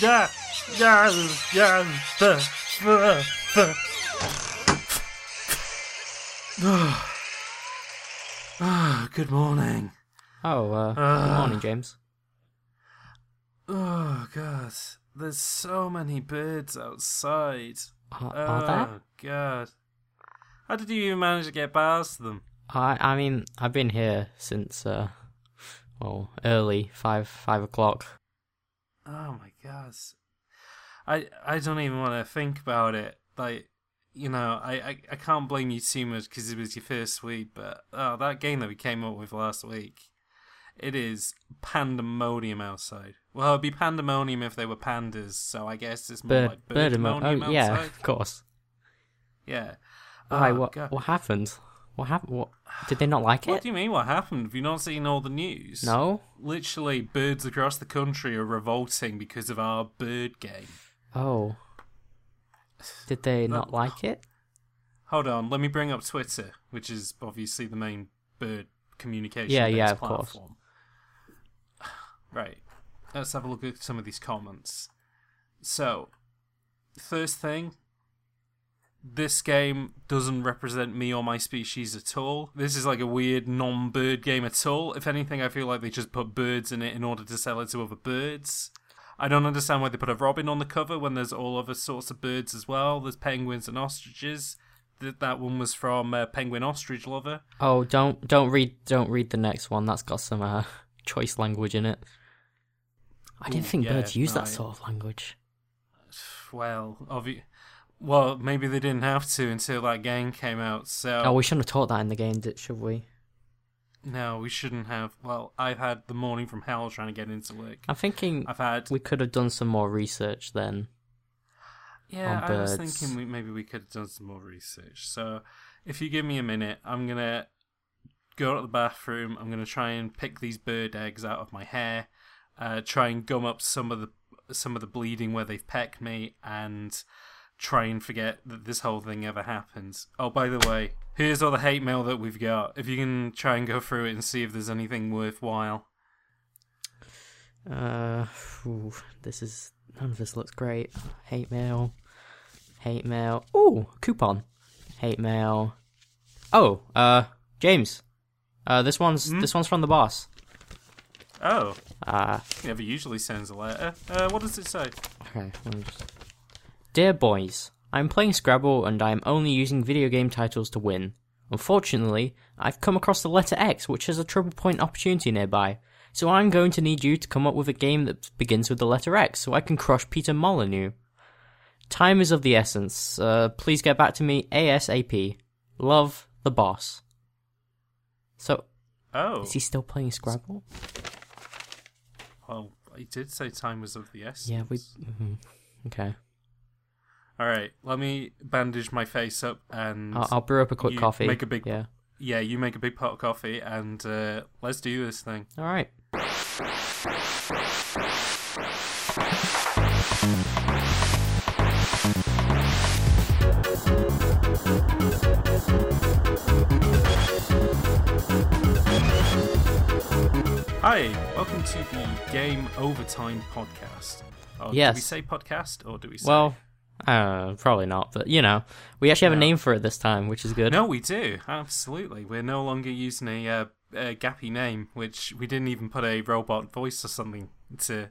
yeah, yeah, yeah, the, the, the. Ah, good morning. Oh, uh, good Ah. morning, James. Oh god, there's so many birds outside. Are, are there? Oh god, how did you even manage to get past them? I, I mean, I've been here since, uh, well, early five five o'clock. Oh my god, I I don't even want to think about it. Like, you know, I I, I can't blame you too much because it was your first week, but oh, that game that we came up with last week, it is pandemonium outside. Well, it'd be pandemonium if they were pandas, so I guess it's more Bird, like bird birdemonium Oh, yeah, of course. Yeah. Why? Oh, what? God. What happened? What happened? What? Did they not like it? What do you mean? What happened? Have you not seen all the news? No. Literally, birds across the country are revolting because of our bird game. Oh. Did they No. not like it? Hold on, let me bring up Twitter, which is obviously the main bird communication Yeah, yeah, of course. platform. Right. Let's have a look at some of these comments. So, first thing, this game doesn't represent me or my species at all. This is like a weird non-bird game at all. If anything, I feel like they just put birds in it in order to sell it to other birds. I don't understand why they put a robin on the cover when there's all other sorts of birds as well. There's penguins and ostriches. Th- That one was from uh, Penguin Ostrich Lover. Oh, don't don't read don't read the next one. That's got some uh, choice language in it. I didn't Ooh, think yeah, birds use no, that sort of language. Well, obvi- well, maybe they didn't have to until that game came out. So Oh, we shouldn't have taught that in the game, did, should we? no, we shouldn't have. Well, I've had the morning from hell trying to get into work. I'm thinking I've had we could have done some more research then. Yeah, I was birds. thinking we, maybe we could have done some more research. So, if you give me a minute, I'm gonna go to the bathroom. I'm gonna try and pick these bird eggs out of my hair. Uh, try and gum up some of the some of the bleeding where they've pecked me, and try and forget that this whole thing ever happened. Oh, by the way, here's all the hate mail that we've got. If you can try and go through it and see if there's anything worthwhile. Uh, ooh, this is none of this looks great. Hate mail, hate mail. Ooh, coupon. Hate mail. Oh, uh, James. Uh, this one's Hmm? this one's from the boss. Oh, Uh, he never usually sends a letter. Uh, what does it say? okay. Let me just... Dear boys, I'm playing Scrabble and I'm only using video game titles to win. Unfortunately, I've come across the letter X, which has a triple point opportunity nearby. So I'm going to need you to come up with a game that begins with the letter X, so I can crush Peter Molyneux. Time is of the essence. Uh, please get back to me ASAP. Love, the boss. So, Oh, is he still playing Scrabble? well, he did say time was of the essence. Yeah, we. mhm. Okay. All right, let me bandage my face up and I'll, I'll brew up a quick coffee. make a big- Yeah. yeah, you make a big pot of coffee and uh, let's do this thing. All right. Hi, welcome to the Game Overtime podcast. Oh, Do we say podcast or do we say? Well, uh, probably not, but you know, we actually have a name for it this time, which is good. no, we do absolutely. We're no longer using a, uh, a gappy name, which we didn't even put a robot voice or something to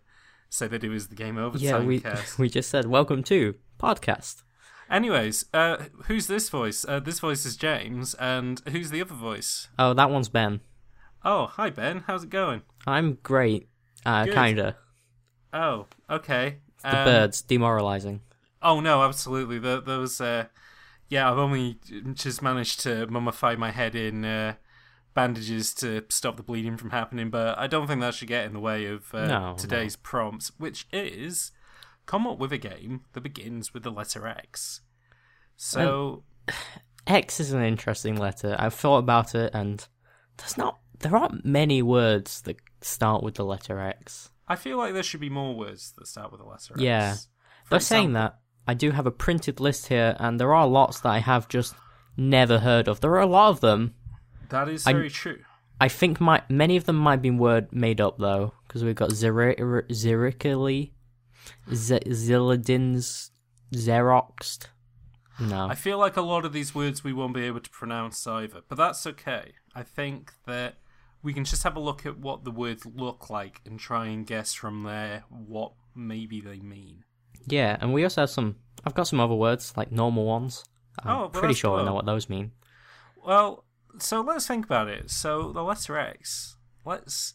say that it was the Game over. yeah, we cast. we just said welcome to podcast. Anyways, uh, who's this voice? Uh, this voice is James, and who's the other voice? Oh, that one's Ben. Oh, hi Ben. How's it going? I'm great. Uh, Good. kinda. Oh, okay. The Um, birds demoralizing. Oh no, absolutely. Th those. Uh, yeah, I've only just managed to mummify my head in uh, bandages to stop the bleeding from happening, but I don't think that should get in the way of uh, No, today's prompt, which is come up with a game that begins with the letter X. So. X is an interesting letter. I've thought about it, and there's not there aren't many words that start with the letter X. I feel like there should be more words that start with the letter X. Yeah. For saying example- that, I do have a printed list here, and there are lots that I have just never heard of. There are a lot of them. That is I- very true. I think my many of them might be word made up though, because we've got Ziri- Zirically, Z- Zilladin's Xeroxed. No. I feel like a lot of these words we won't be able to pronounce either, but that's okay. I think that we can just have a look at what the words look like and try and guess from there what maybe they mean. Yeah, and we also have some. I've got some other words like normal ones. I'm Oh, pretty sure I know what those mean. Well, so let's think about it. So the letter X. Let's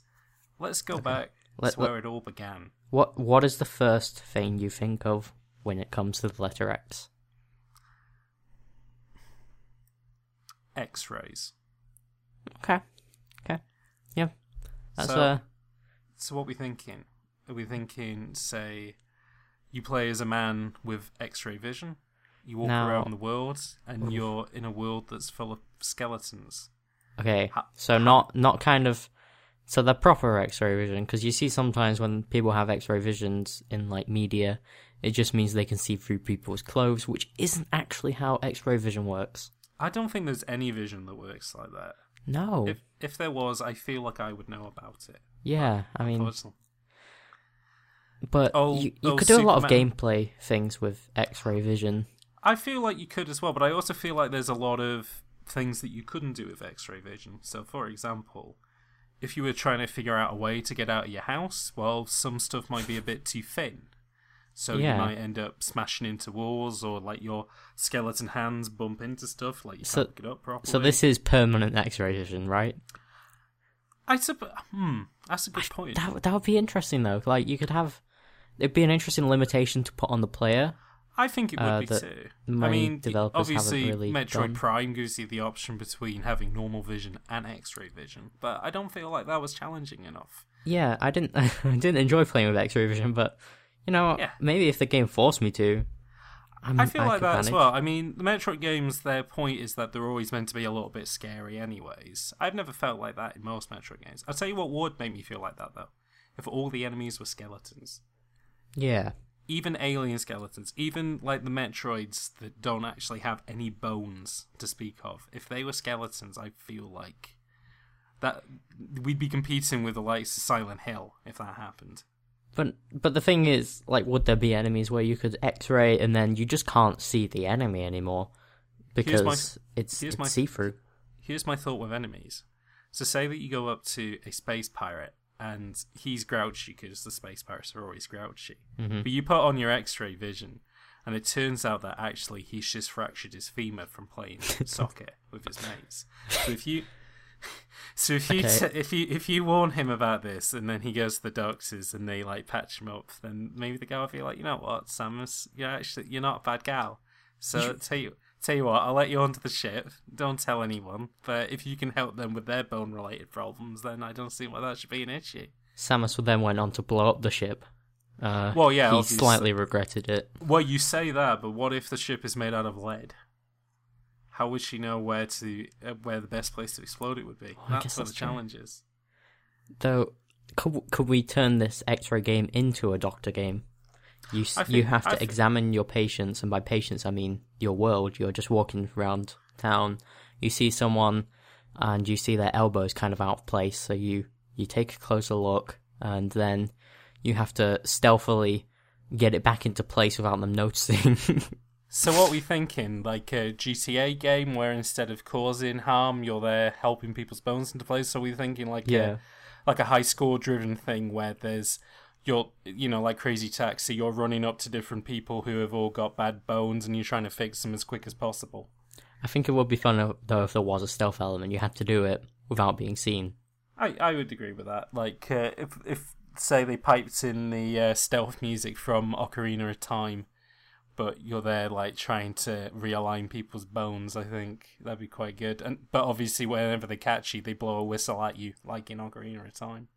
let's go back Let- to where it all began. What What is the first thing you think of when it comes to the letter X? X-rays. Okay. Okay. Yeah. That's So- uh. So what are we thinking? Are we thinking, say, you play as a man with X-ray vision? You walk Now- around the world, and you're in a world that's full of skeletons. Okay, Ha- so not not kind of so the proper X-ray vision because you see sometimes when people have X-ray visions in like media, it just means they can see through people's clothes, which isn't actually how X-ray vision works. I don't think there's any vision that works like that. No, If if there was, I feel like I would know about it. yeah, I mean, Unfortunately. But Oh, you, you oh, could do a lot of gameplay things with X-ray vision. I feel like you could as well, but I also feel like there's a lot of things that you couldn't do with X-ray vision. So, for example, if you were trying to figure out a way to get out of your house, well, some stuff might be a bit too thin. So Yeah. you might end up smashing into walls, or like your skeleton hands bump into stuff, like you So- can't pick it up properly. So this is permanent X-ray vision, right? I suppose. Hmm, that's a good point. That that would be interesting though. Like you could have, it'd be an interesting limitation to put on the player. I think it would uh, be too. I mean, developers obviously, really Metroid done. Prime gives you the option between having normal vision and X-ray vision, but I don't feel like that was challenging enough. Yeah, I didn't I didn't enjoy playing with X-ray vision, but you know, Yeah. maybe if the game forced me to, I'm, I feel like could that as well. I mean, the Metroid games, their point is that they're always meant to be a little bit scary, anyways. I've never felt like that in most Metroid games. I'll tell you what would make me feel like that though: if all the enemies were skeletons. Yeah, even alien skeletons, even like the Metroids that don't actually have any bones to speak of, if they were skeletons, I feel like that we'd be competing with the likes of Silent Hill if that happened. but but the thing is, like, would there be enemies where you could X-ray and then you just can't see the enemy anymore because my- it's, here's it's my- see-through? Here's my thought with enemies. So say that you go up to a space pirate and he's grouchy because the space pirates are always grouchy. Mhm. But you put on your X-ray vision, and it turns out that actually he's just fractured his femur from playing soccer with his mates. So if you, so if you Okay. t- if you if you warn him about this, and then he goes to the doctors and they like patch him up, then maybe the guy will be like, you know what, Samus, you're actually you're not a bad gal. So tell you tell you what, I'll let you onto the ship. Don't tell anyone. But if you can help them with their bone related problems, then I don't see why that should be an issue. Samus then went on to blow up the ship. Uh, Well, yeah, he obviously. slightly regretted it. Well, you say that, but what if the ship is made out of lead? How would she know where to uh, where the best place to explode it would be? I that's what the true. challenge is. Though, could could we turn this X-ray game into a doctor game? You I you have to thi- examine your patients, and by patients I mean your world. You're just walking around town. You see someone, and you see their elbows kind of out of place. So you you take a closer look, and then you have to stealthily get it back into place without them noticing. So what we thinking? Like a GTA game where instead of causing harm, you're there helping people's bones into place. So we thinking like Yeah. a, like a high score driven thing where there's you're you know like Crazy Taxi, you're running up to different people who have all got bad bones and you're trying to fix them as quick as possible. I think it would be fun though if there was a stealth element. You had to do it without being seen. I, I would agree with that. Like, uh, if if say they piped in the uh, stealth music from Ocarina of Time, but you're there like trying to realign people's bones, I think that'd be quite good. And but obviously, whenever they catch you, they blow a whistle at you, like in Ocarina of Time.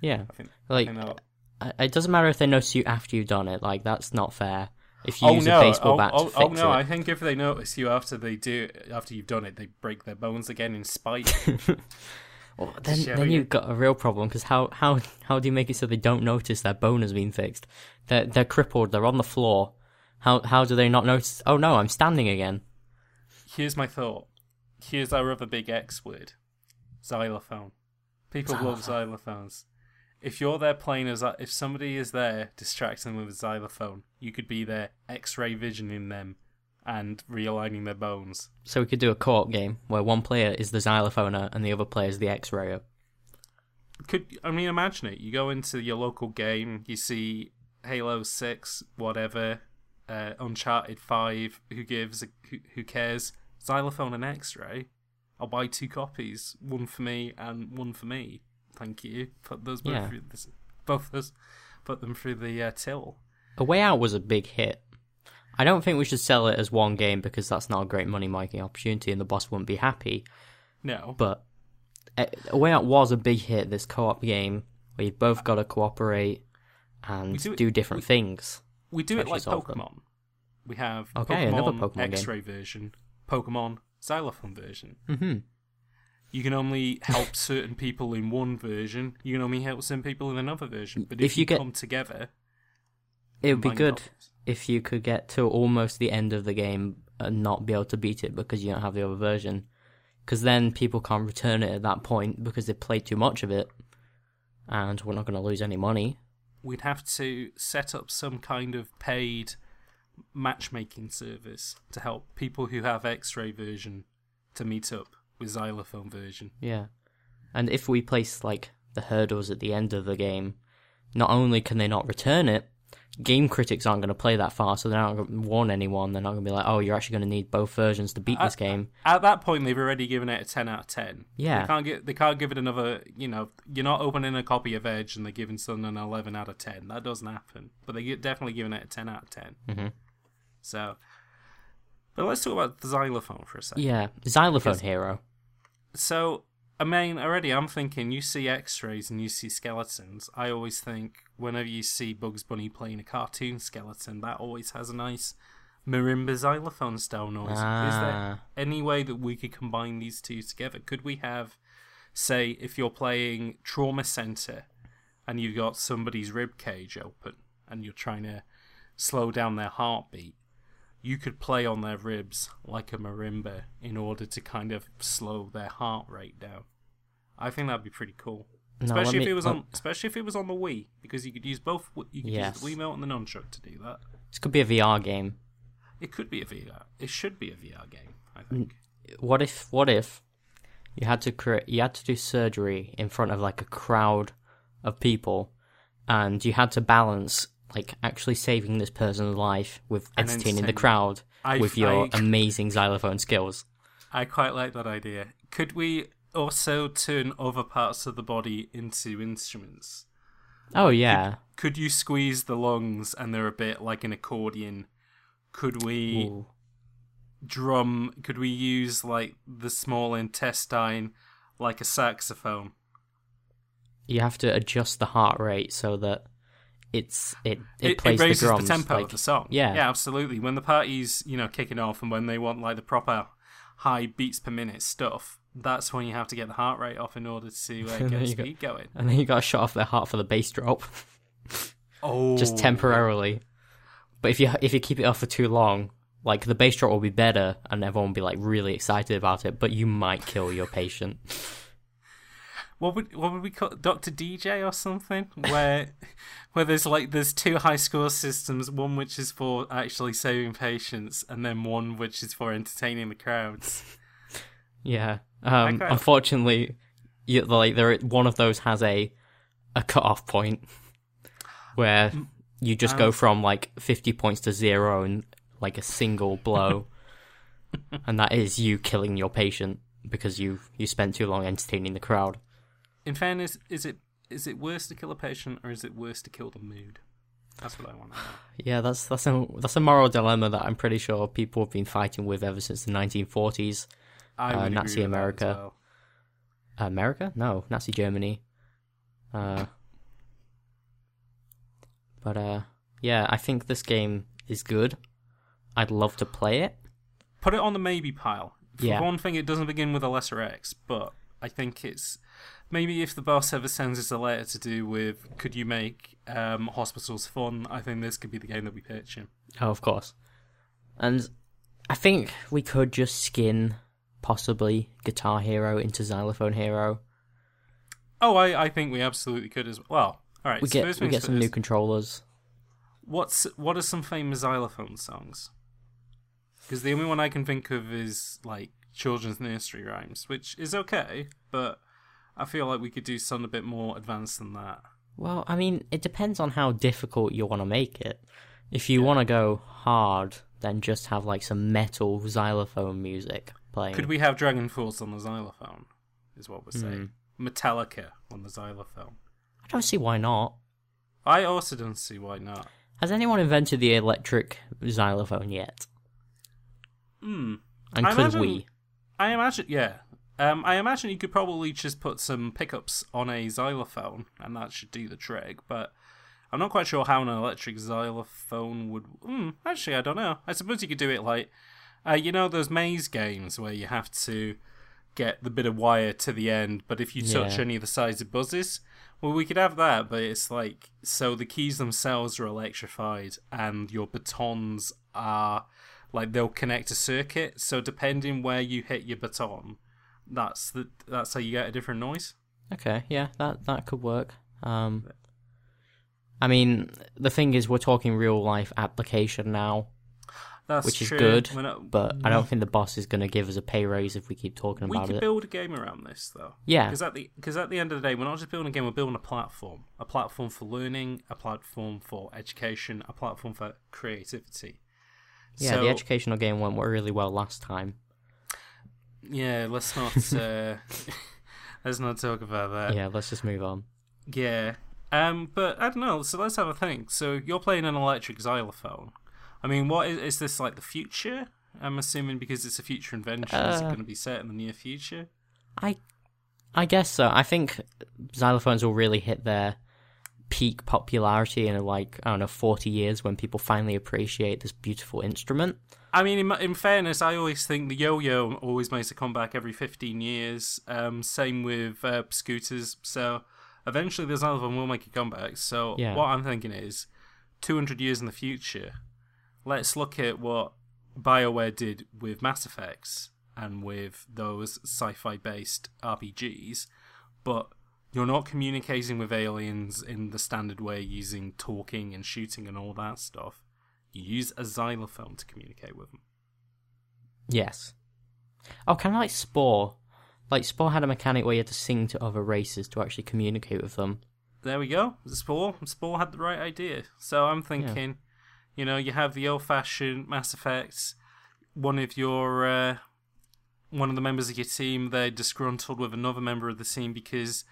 Yeah, I think. like I know. It doesn't matter if they notice you after you've done it. Like that's not fair. If you Oh use no! a baseball oh, bat oh, to fix oh no! I think if they notice you after they do, after you've done it, they break their bones again in spite. well, then then you. you've got a real problem. Because how how how do you make it so they don't notice their bone has been fixed? They're they're crippled. They're on the floor. How how do they not notice? Oh no, I'm standing again. Here's my thought. Here's our other big X word: xylophone. People love xylophones. If you're there playing as if somebody is there distracting them with a xylophone, you could be there X-ray visioning them and realigning their bones. So we could do a co-op game where one player is the xylophoner and the other player is the X-rayer. Could I mean imagine it? You go into your local game, you see Halo Six, whatever, uh, Uncharted Five. Who gives? A, who, who cares? Xylophone and X-ray. I'll buy two copies, one for me and one for me. Thank you. Put those both Yeah. through this, both those, put them through the uh, till. A Way Out was a big hit. I don't think we should sell it as one game because that's not a great money making opportunity and the boss wouldn't be happy. No, But A A Way Out was a big hit, this co op game where you've both got to cooperate and We do, do it- different things. we do it like them. Pokemon. We have Okay, another Pokemon. X-ray version, Pokemon Xylophone version. hmm You can only help certain people in one version. You can only help some people in another version. But if, If you you, get- come together, It would be good if you could get to almost the end of the game and not be able to beat it because you don't have the other version. Because then people can't return it at that point because they played too much of it. And we're not going to lose any money. We'd have to set up some kind of paid matchmaking service to help people who have X-ray version to meet up with Xylophone version. Yeah. And if we place like the hurdles at the end of the game, not only can they not return it, game critics aren't going to play that far, so they're not going to warn anyone. They're not going to be like, "Oh, you're actually going to need both versions to beat I- this game." At that point, they've already given it a ten out of ten. Yeah. they can't get they can't give it another. You know, you're not opening a copy of Edge and they're giving someone an eleven out of ten. That doesn't happen. But they get definitely giving it a ten out of 10 Mhm. So, but let's talk about the xylophone for a second. Yeah, xylophone Because- hero. So, I mean, already I'm thinking you see X-rays and you see skeletons. I always think whenever you see Bugs Bunny playing a cartoon skeleton, that always has a nice marimba xylophone style noise. Is there Ah, any way that we could combine these two together? Could we have, say, if you're playing Trauma Center and you've got somebody's rib cage open and you're trying to slow down their heartbeat, you could play on their ribs like a marimba in order to kind of slow their heart rate down. I think that'd be pretty cool. No, Especially if it was on, especially if it was on the Wii, because you could use both. You could Yes. use the Wii Wiimote and the nunchuck to do that. this could be a VR game. It could be a VR. It should be a VR game. I think. What if? What if you had to create? You had to do surgery in front of like a crowd of people, and you had to balance like actually saving this person's life with And entertaining the crowd I- with your I- amazing xylophone skills. I quite like that idea. Could we also turn other parts of the body into instruments? Oh yeah. Could you squeeze the lungs and they're a bit like an accordion? Could we Ooh. drum? Could we use like the small intestine like a saxophone? You have to adjust the heart rate so that it's it it, plays raises the drums tempo like of the song. yeah. yeah, absolutely. When the party's you know kicking off and when they want like the proper high beats per minute stuff, that's when you have to get the heart rate off in order to uh, get the you go. going. and then you got to shut off their heart for the bass drop Oh, just temporarily. But if you if you keep it off for too long, like the bass drop will be better and everyone will be like really excited about it, but you might kill your patient. What would what would we call Doctor DJ or something? Where where there's like there's two high score systems, one which is for actually saving patients, and then one which is for entertaining the crowds. Yeah. Um, Okay. unfortunately, you, like there, one of those has a a cut off point where you just go Um, from like fifty points to zero in like a single blow, and that is you killing your patient because you you spent too long entertaining the crowd. In fairness, is it is it worse to kill a patient or is it worse to kill the mood? That's what I want to know. Yeah, that's that's a that's a moral dilemma that I'm pretty sure people have been fighting with ever since the 1940s. I Uh, Nazi with that as America. well. America? No, Nazi Germany. Uh, but uh, yeah, I think this game is good. I'd love to play it. Put it on the maybe pile. For Yeah. one thing, it doesn't begin with a lesser X, but I think it's maybe if the boss ever sends us a letter to do with could you make um, hospitals fun, I think this could be the game that we pitch him. Oh, of course. And I think we could just skin possibly Guitar Hero into Xylophone Hero. Oh, I, I think we absolutely could as well. All right, We so get we get some new controllers. What's what are some famous xylophone songs? Because the only one I can think of is like children's nursery rhymes, which is okay, but I feel like we could do something a bit more advanced than that. Well, I mean, it depends on how difficult you want to make it. If you want to go hard, then just have like some metal xylophone music playing. Could we have Dragon Force on the xylophone? Is what we're Hmm. saying. Metallica on the xylophone. I don't see why not. I also don't see why not. Has anyone invented the electric xylophone yet? Hmm. And I could imagine- we? I imagine, yeah. Um, I imagine you could probably just put some pickups on a xylophone, and that should do the trick. But I'm not quite sure how an electric xylophone would. Hmm, actually, I don't know. I suppose you could do it like, uh, you know, those maze games where you have to get the bit of wire to the end, but if you touch Yeah. any of the sides, it buzzes. Well, we could have that, but it's like so the keys themselves are electrified, and your batons are like they'll connect a circuit. So depending where you hit your baton, that's the that's how you get a different noise. Okay, yeah, that that could work. Um, I mean, the thing is, we're talking real life application now, That's which is true. good. Not- But I don't think the boss is going to give us a pay raise if we keep talking we about it. We could build a game around this though. Yeah, Because at the because at the end of the day, we're not just building a game; we're building a platform, a platform for learning, a platform for education, a platform for creativity. yeah. So- The educational game went really well last time. Yeah, let's not uh, let's not talk about that. yeah, let's just move on. Yeah. Um, but I don't know. So let's have a think. So you're playing an electric xylophone. I mean, what is, is this like the future? I'm assuming because it's a future invention, is it Uh, going to be set in the near future? I, I guess so. I think xylophones will really hit their peak popularity in like I don't know forty years when people finally appreciate this beautiful instrument. I mean, in, in fairness, I always think the yo-yo always makes a comeback every 15 years. Um, same with uh, scooters. So eventually, the xylophone will make a comeback. So Yeah. what I'm thinking is, 200 years in the future, let's look at what BioWare did with Mass Effects and with those sci-fi based RPGs, but you're not communicating with aliens in the standard way using talking and shooting and all that stuff. You use a xylophone to communicate with them. Yes. Oh, kind of like Spore. Like Spore had a mechanic where you had to sing to other races to actually communicate with them. There we go. Spore. Spore had the right idea. So I'm thinking, you know, you have the old-fashioned Mass Effects. One of your, uh, one of the members of your team, they're disgruntled with another member of the team because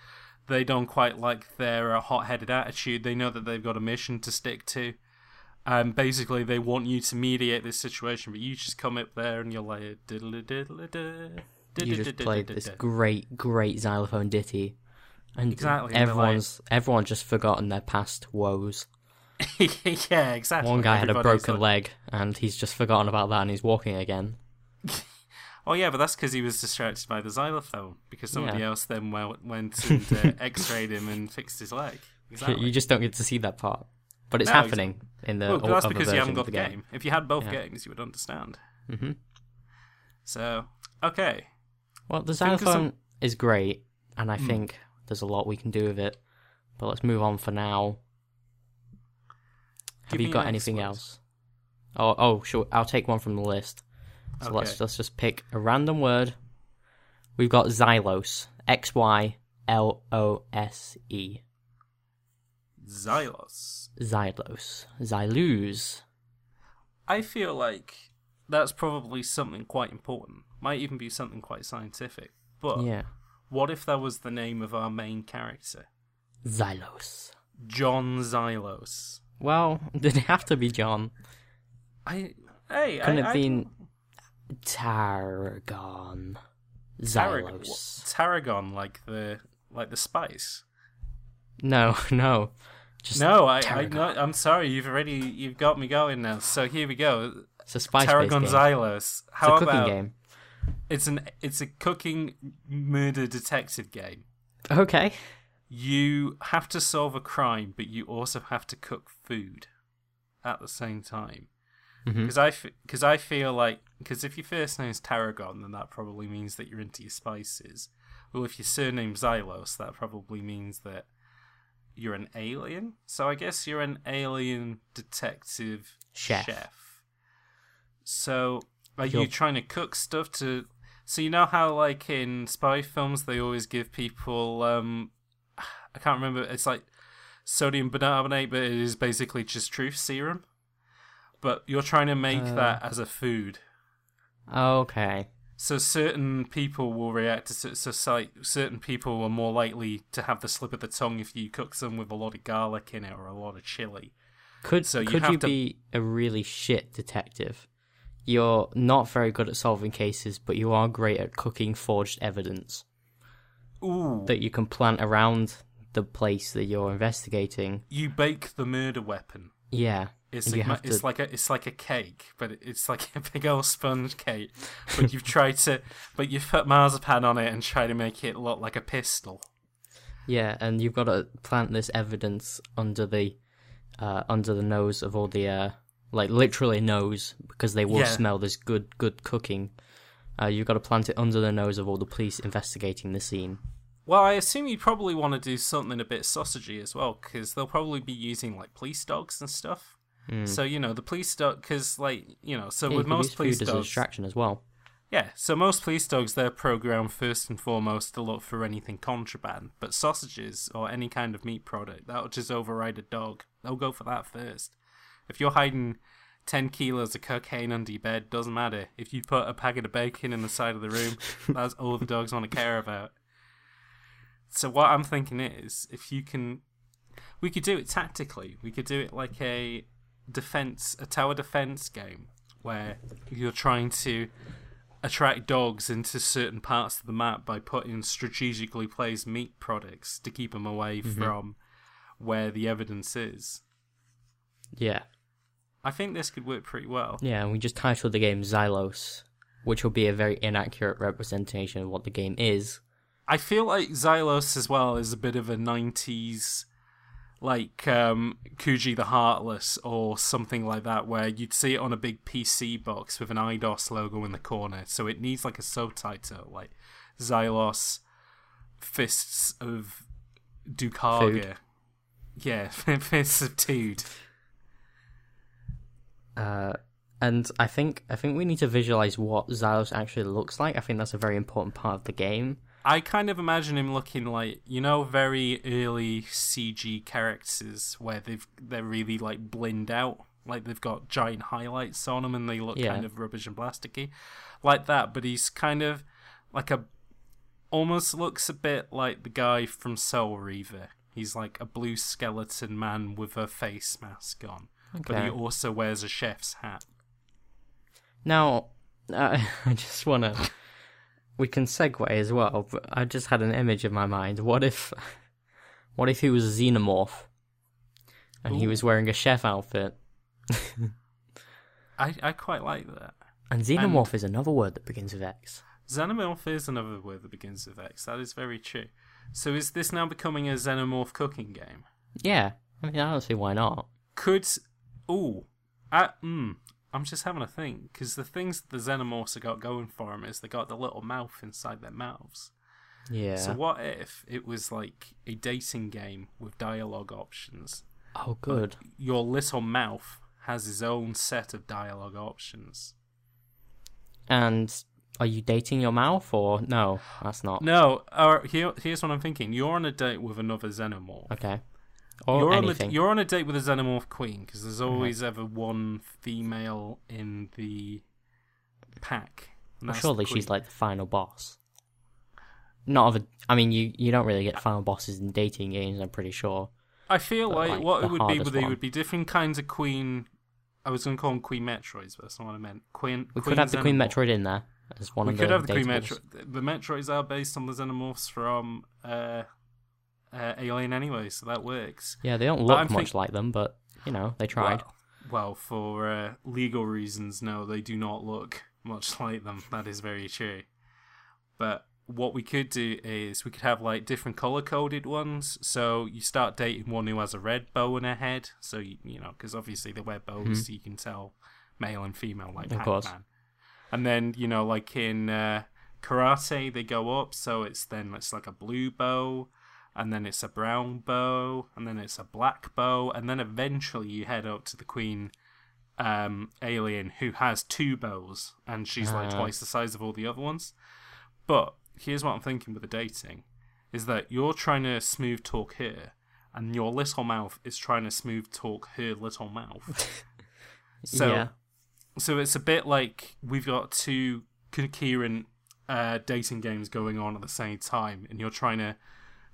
they don't quite like their uh, hot-headed attitude. They know that they've got a mission to stick to. And basically, they want you to mediate this situation, but you just come up there and you're like, diddle diddle You just played this great, great xylophone ditty, and Exactly, and everyone's everyone's just forgotten their past woes. yeah, exactly. One guy had a broken like- leg, and he's just forgotten about that, and he's walking again. Oh yeah, but that's because he was distracted by the xylophone. Because somebody Yeah. else then went, went and uh, X-rayed him and fixed his leg. Exactly. You just don't get to see that part, but it's No, happening in the well, that's because you haven't got the game. If you had both Yeah. games, you would understand. hmm So okay, Well, the xylophone is great, and I Hmm. think there's a lot we can do with it. But let's move on for now. Have Give you got anything else? Oh, oh, sure. I'll take one from the list. So let's let's just pick a random word. We've got xylos. X Y L O S E. Xylos. Xylos. Xylus. I feel like that's probably something quite important. Might even be something quite scientific. But Yeah. what if that was the name of our main character, Xylos. John Xylos? Well, did it have to be John? I hey, Couldn't I, it I have been Tarragon? Tarragon, Xylos. Tarragon, like the like the spice. No, no. Just no, I, I no, I'm sorry. You've already you've got me going now. So here we go. It's a spice based game. Xylos. It's How a cooking about game. it's an it's a cooking murder detective game. Okay. You have to solve a crime, but you also have to cook food at the same time. Mm-hmm. Because I because I feel like because if your first name is Tarragon, then that probably means that you're into your spices. well, if your surname's Xylos, that probably means that you're an alien. So I guess you're an alien detective Chef. So are you You're- trying to cook stuff to? So you know how like in spy films they always give people um, I can't remember. It's like sodium bicarbonate, but it is basically just truth serum. But you're trying to make Uh. that as a food. Okay. So certain people will react to so certain people are more likely to have the slip of the tongue if you cook some with a lot of garlic in it or a lot of chili. Could So you could have you to- be a really shit detective? You're not very good at solving cases, but you are great at cooking forged evidence Ooh, that you can plant around the place that you're investigating. you bake the murder weapon. Yeah. It's like, it's to- like a it's like a cake, but it's like a big old sponge cake. But you've tried to, but you've put marzipan on it and try to make it look like a pistol. Yeah, and you've got to plant this evidence under the uh, under the nose of all the uh, like literally nose because they will Yeah. smell this good good cooking. Uh, you've got to plant it under the nose of all the police investigating the scene. Well, I assume you probably want to do something a bit sausagey as well, because they'll probably be using like police dogs and stuff. Mm. So you know the police dog, because like you know, so. Yeah, with most police food as a dogs, distraction as well. yeah, so most police dogs they're programmed first and foremost to look for anything contraband, but sausages or any kind of meat product that'll just override a dog. They'll go for that first. If you're hiding ten kilos of cocaine under your bed, doesn't matter. If you put a packet of bacon in the side of the room, that's all the dogs want to care about. So what I'm thinking is, if you can, we could do it tactically. We could do it like a defense, a tower defense game, where you're trying to attract dogs into certain parts of the map by putting strategically placed meat products to keep them away mm-hmm. from where the evidence is. Yeah, I think this could work pretty well. yeah, and we just titled the game Xylos, which will be a very inaccurate representation of what the game is. I feel like Xylos as well is a bit of a 90s like um Kuji the Heartless or something like that where you'd see it on a big PC box with an Eidos logo in the corner. So it needs like a subtitle like Xylos Fists of Dukaga. Yeah, Fists of Dude. Uh, and I think I think we need to visualize what Xylos actually looks like. I think that's a very important part of the game. I kind of imagine him looking like you know very early CG characters where they've they're really like blend out, like they've got giant highlights on them and they look Yeah. kind of rubbish and plasticky, like that. But he's kind of like a almost looks a bit like the guy from Soul Reaver. He's like a blue skeleton man with a face mask on, but he also wears a chef's hat. Now, uh, I just want to. We can segue as well, but I just had an image in my mind. What if, what if he was a xenomorph, and he was wearing a chef outfit? I I quite like that. And xenomorph is another word that begins with X. Xenomorph is another word that begins with X. That is very true. So is this now becoming a xenomorph cooking game? Yeah, I mean, honestly, why not. Could ooh, I, mm, I'm just having a think because the things the xenomorphs have got going for them is they got the little mouth inside their mouths. Yeah. So what if it was like a dating game with dialogue options? oh, good. Your little mouth has its own set of dialogue options. And are you dating your mouth or no? That's not. No, or here, here's what I'm thinking. You're on a date with another xenomorph. Okay. Or you're anything. on a, you're on a date with a xenomorph queen because there's always ever one female in the pack. Well, surely she's like the final boss. Not of a. I mean, you you don't really get final bosses in dating games. I'm pretty sure. I feel but, like, like, what it would be, they would be different kinds of queen. I was going to call them Queen Metroids, but that's not what I meant. Queen. We queen could have the Queen Metroid in there as one We of could the. have the Queen. Metroid. The Metroids are based on the xenomorphs from uh, uh, Alien anyway, so that works. Yeah, they don't look much think- like them, but you know they tried. Well, well for uh, legal reasons, no, they do not look much like them. That is very true. But what we could do is we could have like different color coded ones. So you start dating one who has a red bow in her head. So you, you know, because obviously they wear bows, so you can tell male and female like. Of course. Pac-Man. And then you know, like in uh, karate they go up, so it's then it's like a blue bow, and then it's a brown bow, and then it's a black bow, and then eventually you head up to the queen um, alien who has two bows, and she's like Ah. twice the size of all the other ones. But here's what I'm thinking with the dating is that you're trying to smooth talk her, and your little mouth is trying to smooth talk her little mouth. so yeah. so it's a bit like we've got two coherent uh, dating games going on at the same time, and you're trying to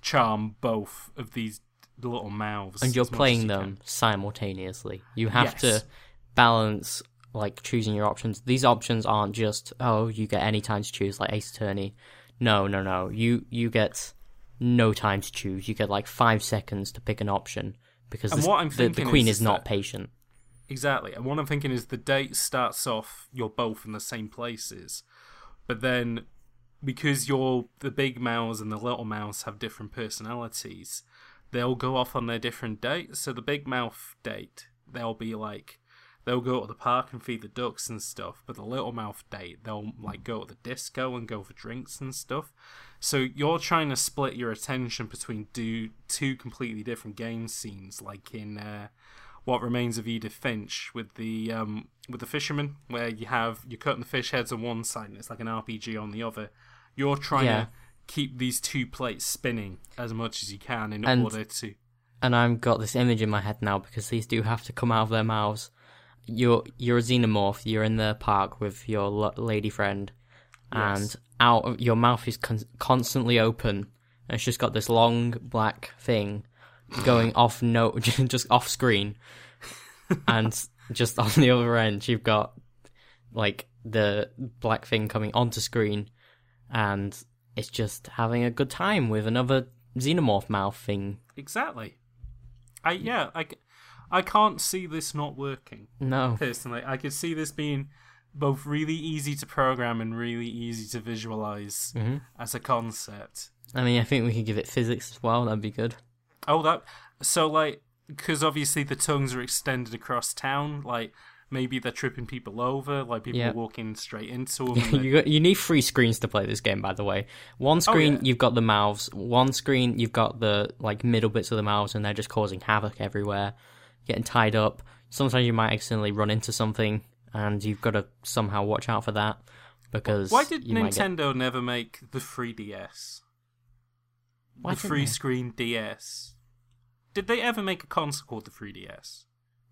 charm both of these little mouths. and you're as much as playing you them can. simultaneously. You have Yes. to balance like choosing your options. These options aren't just oh you get any time to choose like Ace Attorney. No, no, no. You you get no time to choose. You get like five seconds to pick an option because this- the, the queen is- is, is not that- patient. Exactly. And what I'm thinking is the date starts off you're both in the same places, but then because you're the big mouse and the little mouse have different personalities, they'll go off on their different dates. So the big mouth date, they'll be like they'll go to the park and feed the ducks and stuff, but the little mouth date, they'll like go to the disco and go for drinks and stuff. So you're trying to split your attention between do two completely different game scenes, like in uh, what remains of Edith Finch with the um, with the fisherman, where you have you're cutting the fish heads on one side and it's like an RPG on the other. You're trying Yeah. to keep these two plates spinning as much as you can in And- order to. And I've got this image in my head now because these do have to come out of their mouths. You're you're a xenomorph. You're in the park with your lo- lady friend, and Yes. out of your mouth is con- constantly open. And it's just got this long black thing going off no just off screen, and just on the other end you've got like the black thing coming onto screen, and it's just having a good time with another xenomorph mouth thing. Exactly. I yeah I. I can't see this not working No, personally. I could see this being both really easy to program and really easy to visualize hmm as a concept. I mean, I think we could give it physics as well. That'd be good. Oh, that so like because obviously the tongues are extended across town. Like maybe they're tripping people over. Like people Yeah. are walking straight into them. you got, you need three screens to play this game, by the way. One oh, screen yeah. you've got the mouths. One screen you've got the like middle bits of the mouths, and they're just causing havoc everywhere, getting tied up. Sometimes you might accidentally run into something, and you've got to somehow watch out for that because Why did might get- Nintendo never make the 3DS? Why the free they? screen DS. Did they ever make a console called the 3DS?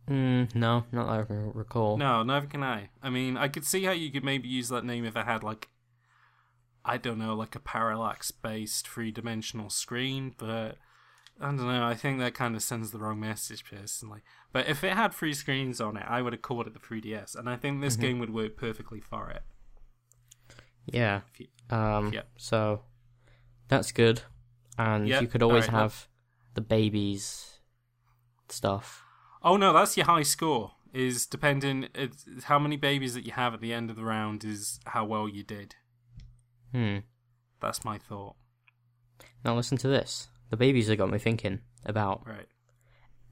Mm, no, not that I can recall. No, neither can I. I mean, I could see how you could maybe use that name if it had like, I don't know, like a parallax-based three-dimensional screen, but I don't know. I think that kind of sends the wrong message personally. But if it had three screens on it, I would have called it the 3DS, and I think this Mhm. game would work perfectly for it. Yeah. You- Um. Yeah. So that's good, and Yeah, you could always alright, have the babies stuff. Oh no, that's your high score. Is depending it's, how many babies that you have at the end of the round is how well you did. Hmm. That's my thought. Now listen to this. The babies have got me thinking about Right.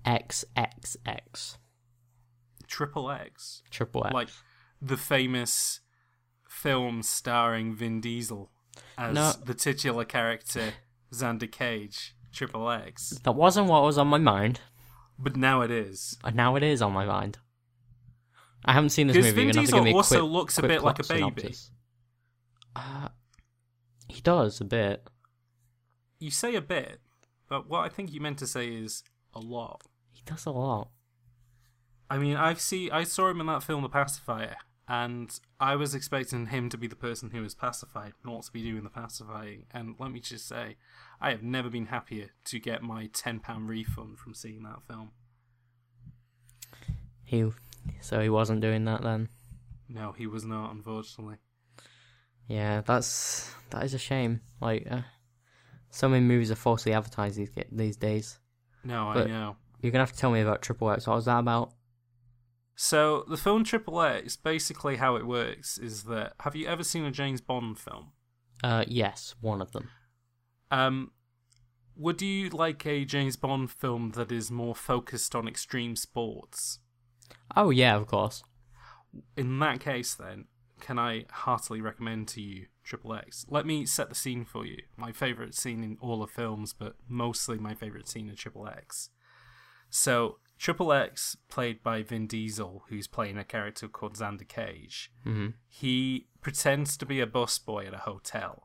XXX. Triple X. Triple X. like the famous film starring Vin Diesel as No. the titular character Xander Cage, Triple X. that wasn't what was on my mind, But now it is. and now it is on my mind. I haven't seen this movie. Vin Diesel give me a also quick, looks a bit like a baby. Uh, he does a bit. You say a bit, but what I think you meant to say is a lot. He does a lot. I mean, I've see I saw him in that film The Pacifier, and I was expecting him to be the person who was pacified, not to be doing the pacifying. And let me just say, I have never been happier to get my ten pound refund from seeing that film. He, so he wasn't doing that then. No, he was not, unfortunately. Yeah, that's that is a shame. Like, uh, so many movies are falsely advertised these these days. No, I know. You're gonna have to tell me about Triple X. What was that about? So the film Triple X, basically how it works is that have you ever seen a James Bond film? Uh, yes, one of them. Um, would you like a James Bond film that is more focused on extreme sports? Oh yeah, of course. In that case, then, can I heartily recommend to you Triple X. Let me set the scene for you. My favorite scene in all the films, but mostly my favorite scene in Triple X. So, Triple X, played by Vin Diesel, who's playing a character called Xander Cage, hmm he pretends to be a busboy at a hotel.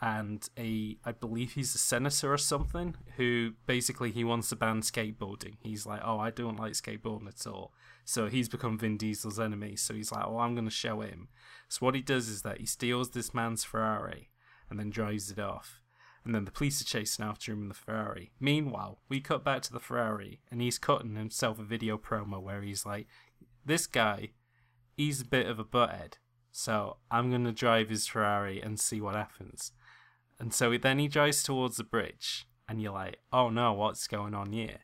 And a, I believe he's a senator or something, who basically he wants to ban skateboarding. He's like, oh, I don't like skateboarding at all. So he's become Vin Diesel's enemy. So he's like, oh, I'm going to show him. So what he does is that he steals this man's Ferrari and then drives it off. And then the police are chasing after him in the Ferrari. Meanwhile, we cut back to the Ferrari and he's cutting himself a video promo where he's like, this guy, he's a bit of a butthead. So I'm going to drive his Ferrari and see what happens. And so then he drives towards the bridge and you're like, oh no, what's going on here?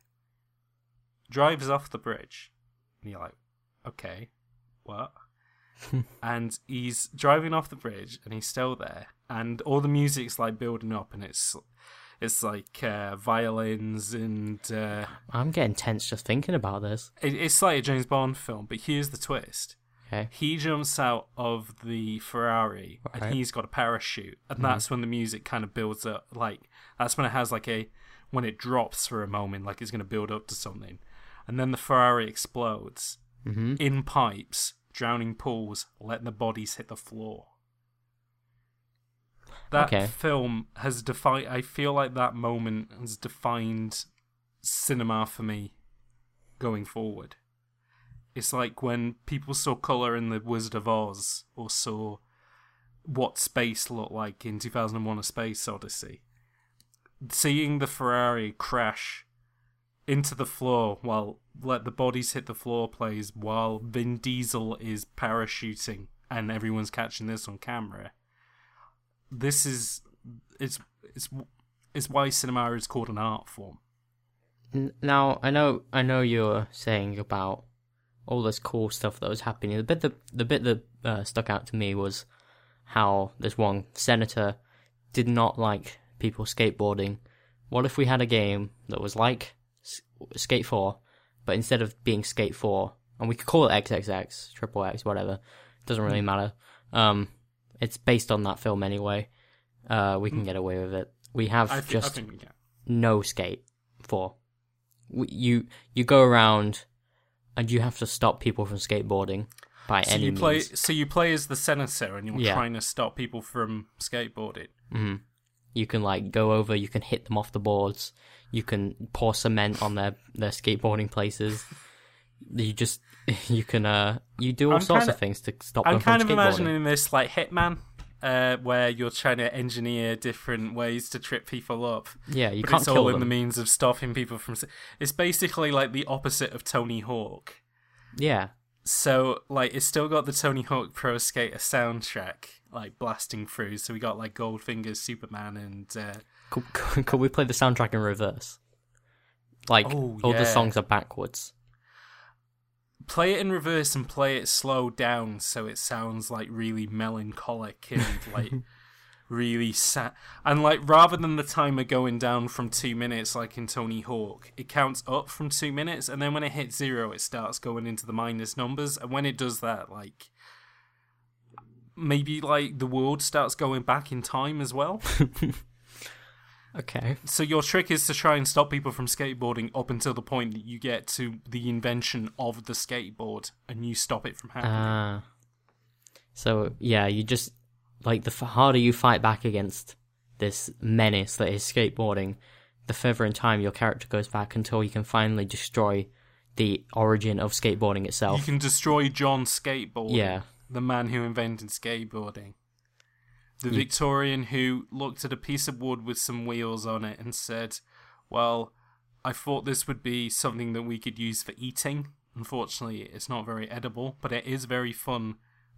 Drives off the bridge and you're like, okay, what? and he's driving off the bridge and he's still there and all the music's like building up and it's it's like uh, violins and uh, I'm getting tense just thinking about this. it, it's like a James Bond film. But here's the twist: Okay. he jumps out of the Ferrari Right. and he's got a parachute, and that's when the music kind of builds up. Like that's when it has like a when it drops for a moment, like it's going to build up to something, and then the Ferrari explodes hmm in pipes, drowning pools, letting the bodies hit the floor. That Okay. film has defined. I feel like that moment has defined cinema for me going forward. It's like when people saw color in the Wizard of Oz, or saw what space looked like in 2001: A Space Odyssey. Seeing the Ferrari crash into the floor while let the bodies hit the floor plays while Vin Diesel is parachuting and everyone's catching this on camera. This is it's it's it's why cinema is called an art form. Now I know I know you're saying about all this cool stuff that was happening. The bit that the bit that uh, stuck out to me was how this one senator did not like people skateboarding. What if we had a game that was like Skate Four, but instead of being Skate Four, and we could call it XXX, Triple X, whatever, doesn't really matter. Um, it's based on that film anyway. Uh, we can get away with it. We have I, thi- just no skate for. You you go around, and you have to stop people from skateboarding by So any you play means. so you play as the senator and you're Yeah. trying to stop people from skateboarding. hmm You can like go over. You can hit them off the boards. You can pour cement on their their skateboarding places. You just you can uh you do all I'm sorts kinda- of things to stop I'm them from kind of imagining this like Hitman, uh, where you're trying to engineer different ways to trip people up. yeah, you but can't it's all in the means of stopping people from. It's basically like the opposite of Tony Hawk. yeah, So like it's still got the Tony Hawk Pro Skater soundtrack like blasting through. So we got like Goldfinger's Superman and uh, could, could, could we play the soundtrack in reverse? Like Oh, all the songs are backwards. Play it in reverse and play it slow down so it sounds like really melancholic and like really sad. And like rather than the timer going down from two minutes like in Tony Hawk, it counts up from two minutes and then when it hits zero, it starts going into the minus numbers. And when it does that, like maybe like the world starts going back in time as well. Okay. So your trick is to try and stop people from skateboarding up until the point that you get to the invention of the skateboard and you stop it from happening. Ah. So yeah, you just like the harder you fight back against this menace that is skateboarding, the further in time your character goes back until you can finally destroy the origin of skateboarding itself. You can destroy John Skateboard, Yeah. the man who invented skateboarding. The You- Victorian who looked at a piece of wood with some wheels on it and said, Well, I thought this would be something that we could use for eating. Unfortunately, it's not very edible, but it is very fun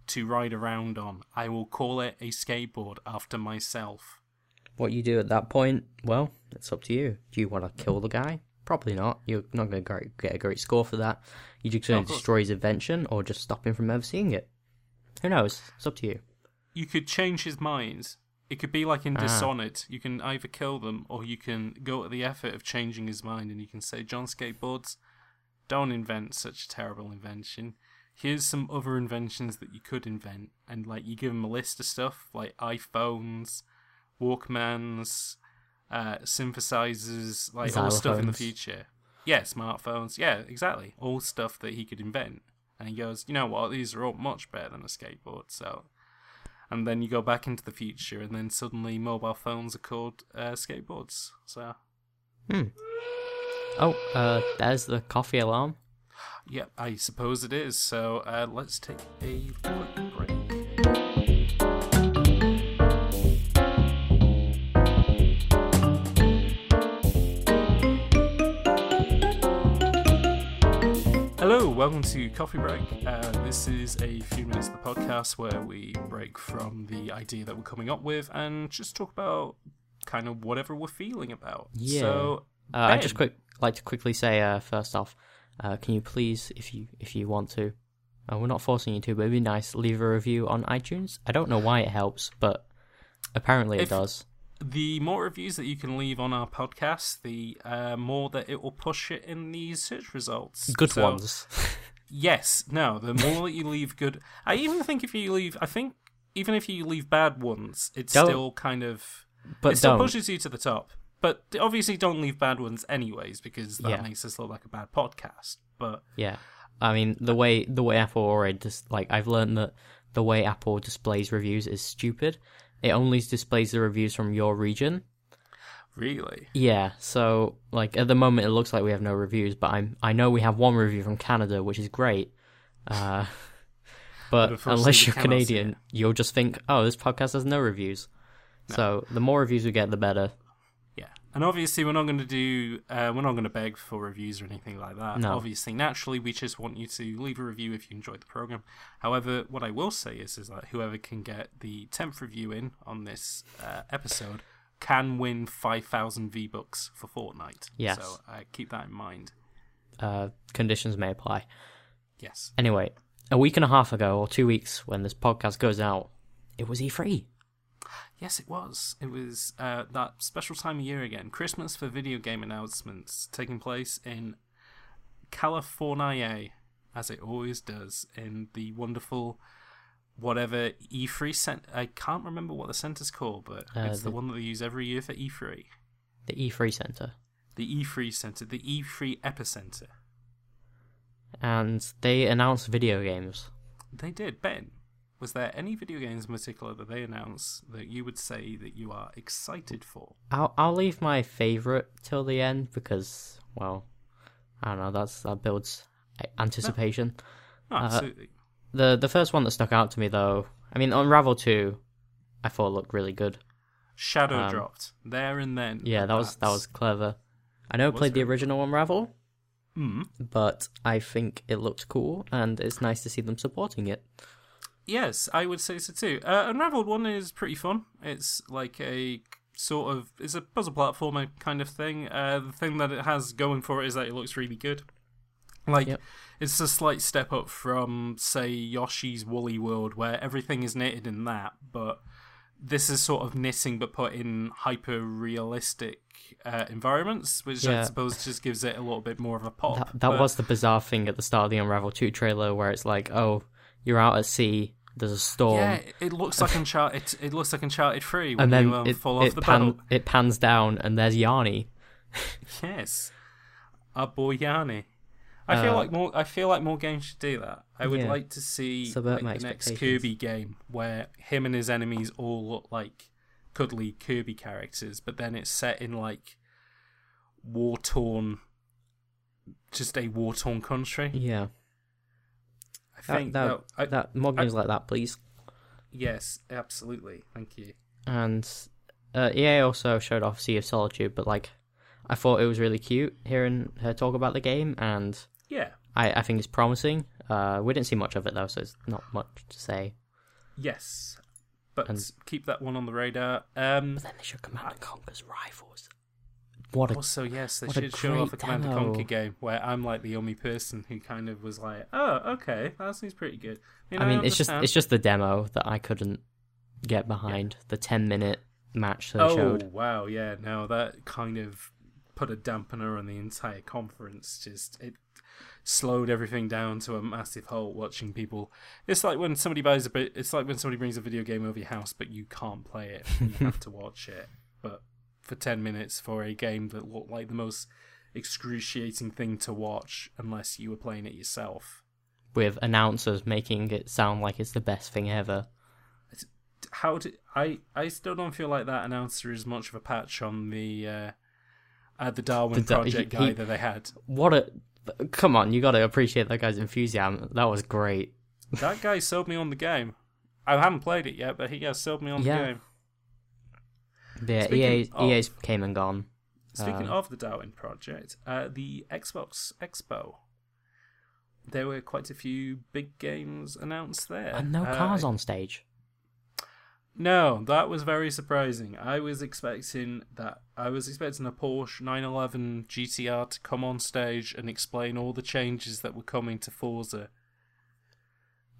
to ride around on. I will call it a skateboard after myself. What you do at that point, well, it's up to you. Do you want to kill the guy? Probably not. You're not going to get a great score for that. You're just going to destroy his invention or just stop him from ever seeing it. Who knows? It's up to you. You could change his mind. It could be like in Ah. Dishonored. You can either kill them or you can go to the effort of changing his mind and you can say, John Skateboards, don't invent such a terrible invention. here's some other inventions that you could invent, and like you give him a list of stuff like iPhones, Walkmans, uh, synthesizers, like all stuff in the future. Yeah, smartphones. Yeah, exactly. All stuff that he could invent. And he goes, you know what? These are all much better than a skateboard. So, and then you go back into the future, and then suddenly mobile phones are called uh, skateboards. So, Oh, uh, there's the coffee alarm. yeah, I suppose it is. So, uh, let's take a quick welcome to Coffee Break. Uh, this is a few minutes of the podcast where we break from the idea that we're coming up with and just talk about kind of whatever we're feeling about. Yeah. So, Uh, I just quick like to quickly say uh, first off, uh, can you please, if you if you want to, uh, we're not forcing you to, but it'd be nice leave a review on iTunes. I don't know why it helps, but apparently it If- does. the more reviews that you can leave on our podcast, the uh, more that it will push it in the search results. Good So, ones. Yes, no, the more that you leave good. I even think if you leave, I think even if you leave bad ones, it Don't- still kind of But it still don't. pushes you to the top. But obviously, don't leave bad ones anyways, because that Yeah. makes us look like a bad podcast. But Yeah, I mean the way the way Apple already just like I've learned that the way Apple displays reviews is stupid. It only displays the reviews from your region. Really, Yeah, so like at the moment it looks like we have no reviews, but I'm I know we have one review from Canada, which is great. Uh, but unless you're Canadian, you'll just think, oh, this podcast has no reviews. So the more reviews we get, the better. Yeah, and obviously we're not going to do, uh, we're not going to beg for reviews or anything like that. No. Obviously, naturally, we just want you to leave a review if you enjoyed the program. However, what I will say is, is that whoever can get the tenth review in on this uh, episode can win five thousand V bucks for Fortnite. Yes. So uh, keep that in mind. Uh, conditions may apply. Yes. Anyway, a week and a half ago, or two weeks, when this podcast goes out, it was E E3. Yes, it was. It was uh, that special time of year again. Christmas for video game announcements taking place in California, as it always does, in the wonderful whatever E3 cent. I can't remember what the center's called, but Uh, it's the, the- one that they use every year for E3. The E3 Center. The E3 center, the E3 epicenter. And they announced video games. They did. Ben, was there any video games in particular that they announced that you would say that you are excited for? I'll I'll leave my favorite till the end because well, I don't know. That's that builds anticipation. Oh, Uh, absolutely. The the first one that stuck out to me though, I mean, Unravel two, I thought looked really good. Shadow um, dropped there and then. Yeah, that was that was clever. I never Was played the original Unravel, Mm. but I think it looks cool and it's nice to see them supporting it. Yes, I would say so too. Uh, Unraveled one is pretty fun. It's like a sort of it's a puzzle platformer kind of thing. Uh, the thing that it has going for it is that it looks really good. Like Yep. It's a slight step up from say Yoshi's Woolly World, where everything is knitted in that, but this is sort of knitting but put in hyper realistic uh, environments, which I suppose just gives it a little bit more of a pop. That, that But- was the bizarre thing at the start of the Unravel 2 trailer where it's like, oh, you're out at sea, there's a storm, yeah. It looks like Uncharted. It looks like Uncharted Three when and then you um, it, fall off it, the pan, it pans down and there's Yarny. Yes, our boy Yarny. I feel Uh, like more. I feel like more games should do that. I would Yeah. like to see Subvert like, the next Kirby game where him and his enemies all look like cuddly Kirby characters, but then it's set in like war torn, just a war torn country. Yeah. I think that, that, I, that more games like that, please. yes, absolutely. Thank you. And uh, EA also showed off Sea of Solitude, but like, I thought it was really cute hearing her talk about the game, and Yeah. I, I think it's promising. Uh, we didn't see much of it though, so it's not much to say. Yes. But And- keep that one on the radar. Um, But then they show Command and Conquer's rivals. What a Also, yes, they should show off a Command and. Conquer game where I'm like the only person who kind of was like, "Oh, okay, that seems pretty good." You know, I mean, it's just it's just the demo that I couldn't get behind. The ten minute match they oh showed. Oh wow, yeah, no, that kind of put a dampener on the entire conference. Just it, slowed everything down to a massive halt. Watching people, it's like when somebody buys a bit. It's like when somebody brings a video game over your house, but you can't play it. You have to watch it. But for ten minutes for a game that looked like the most excruciating thing to watch, unless you were playing it yourself. With announcers making it sound like it's the best thing ever. How did I? I still don't feel like that announcer is much of a patch on the uh, uh the Darwin The Project he- guy he- that they had. What a. Come on, you gotta appreciate that guy's enthusiasm. That was great. That guy sold me on the game. I haven't played it yet, but he has sold me on Yeah. the game. Yeah, Speaking EA, of- EA's came and gone. Speaking Um, of the Darwin Project, uh, the Xbox Expo, there were quite a few big games announced there. And no Uh, cars on stage. No, that was very surprising. I was expecting that. I was expecting a Porsche 911 GTR to come on stage and explain all the changes that were coming to Forza.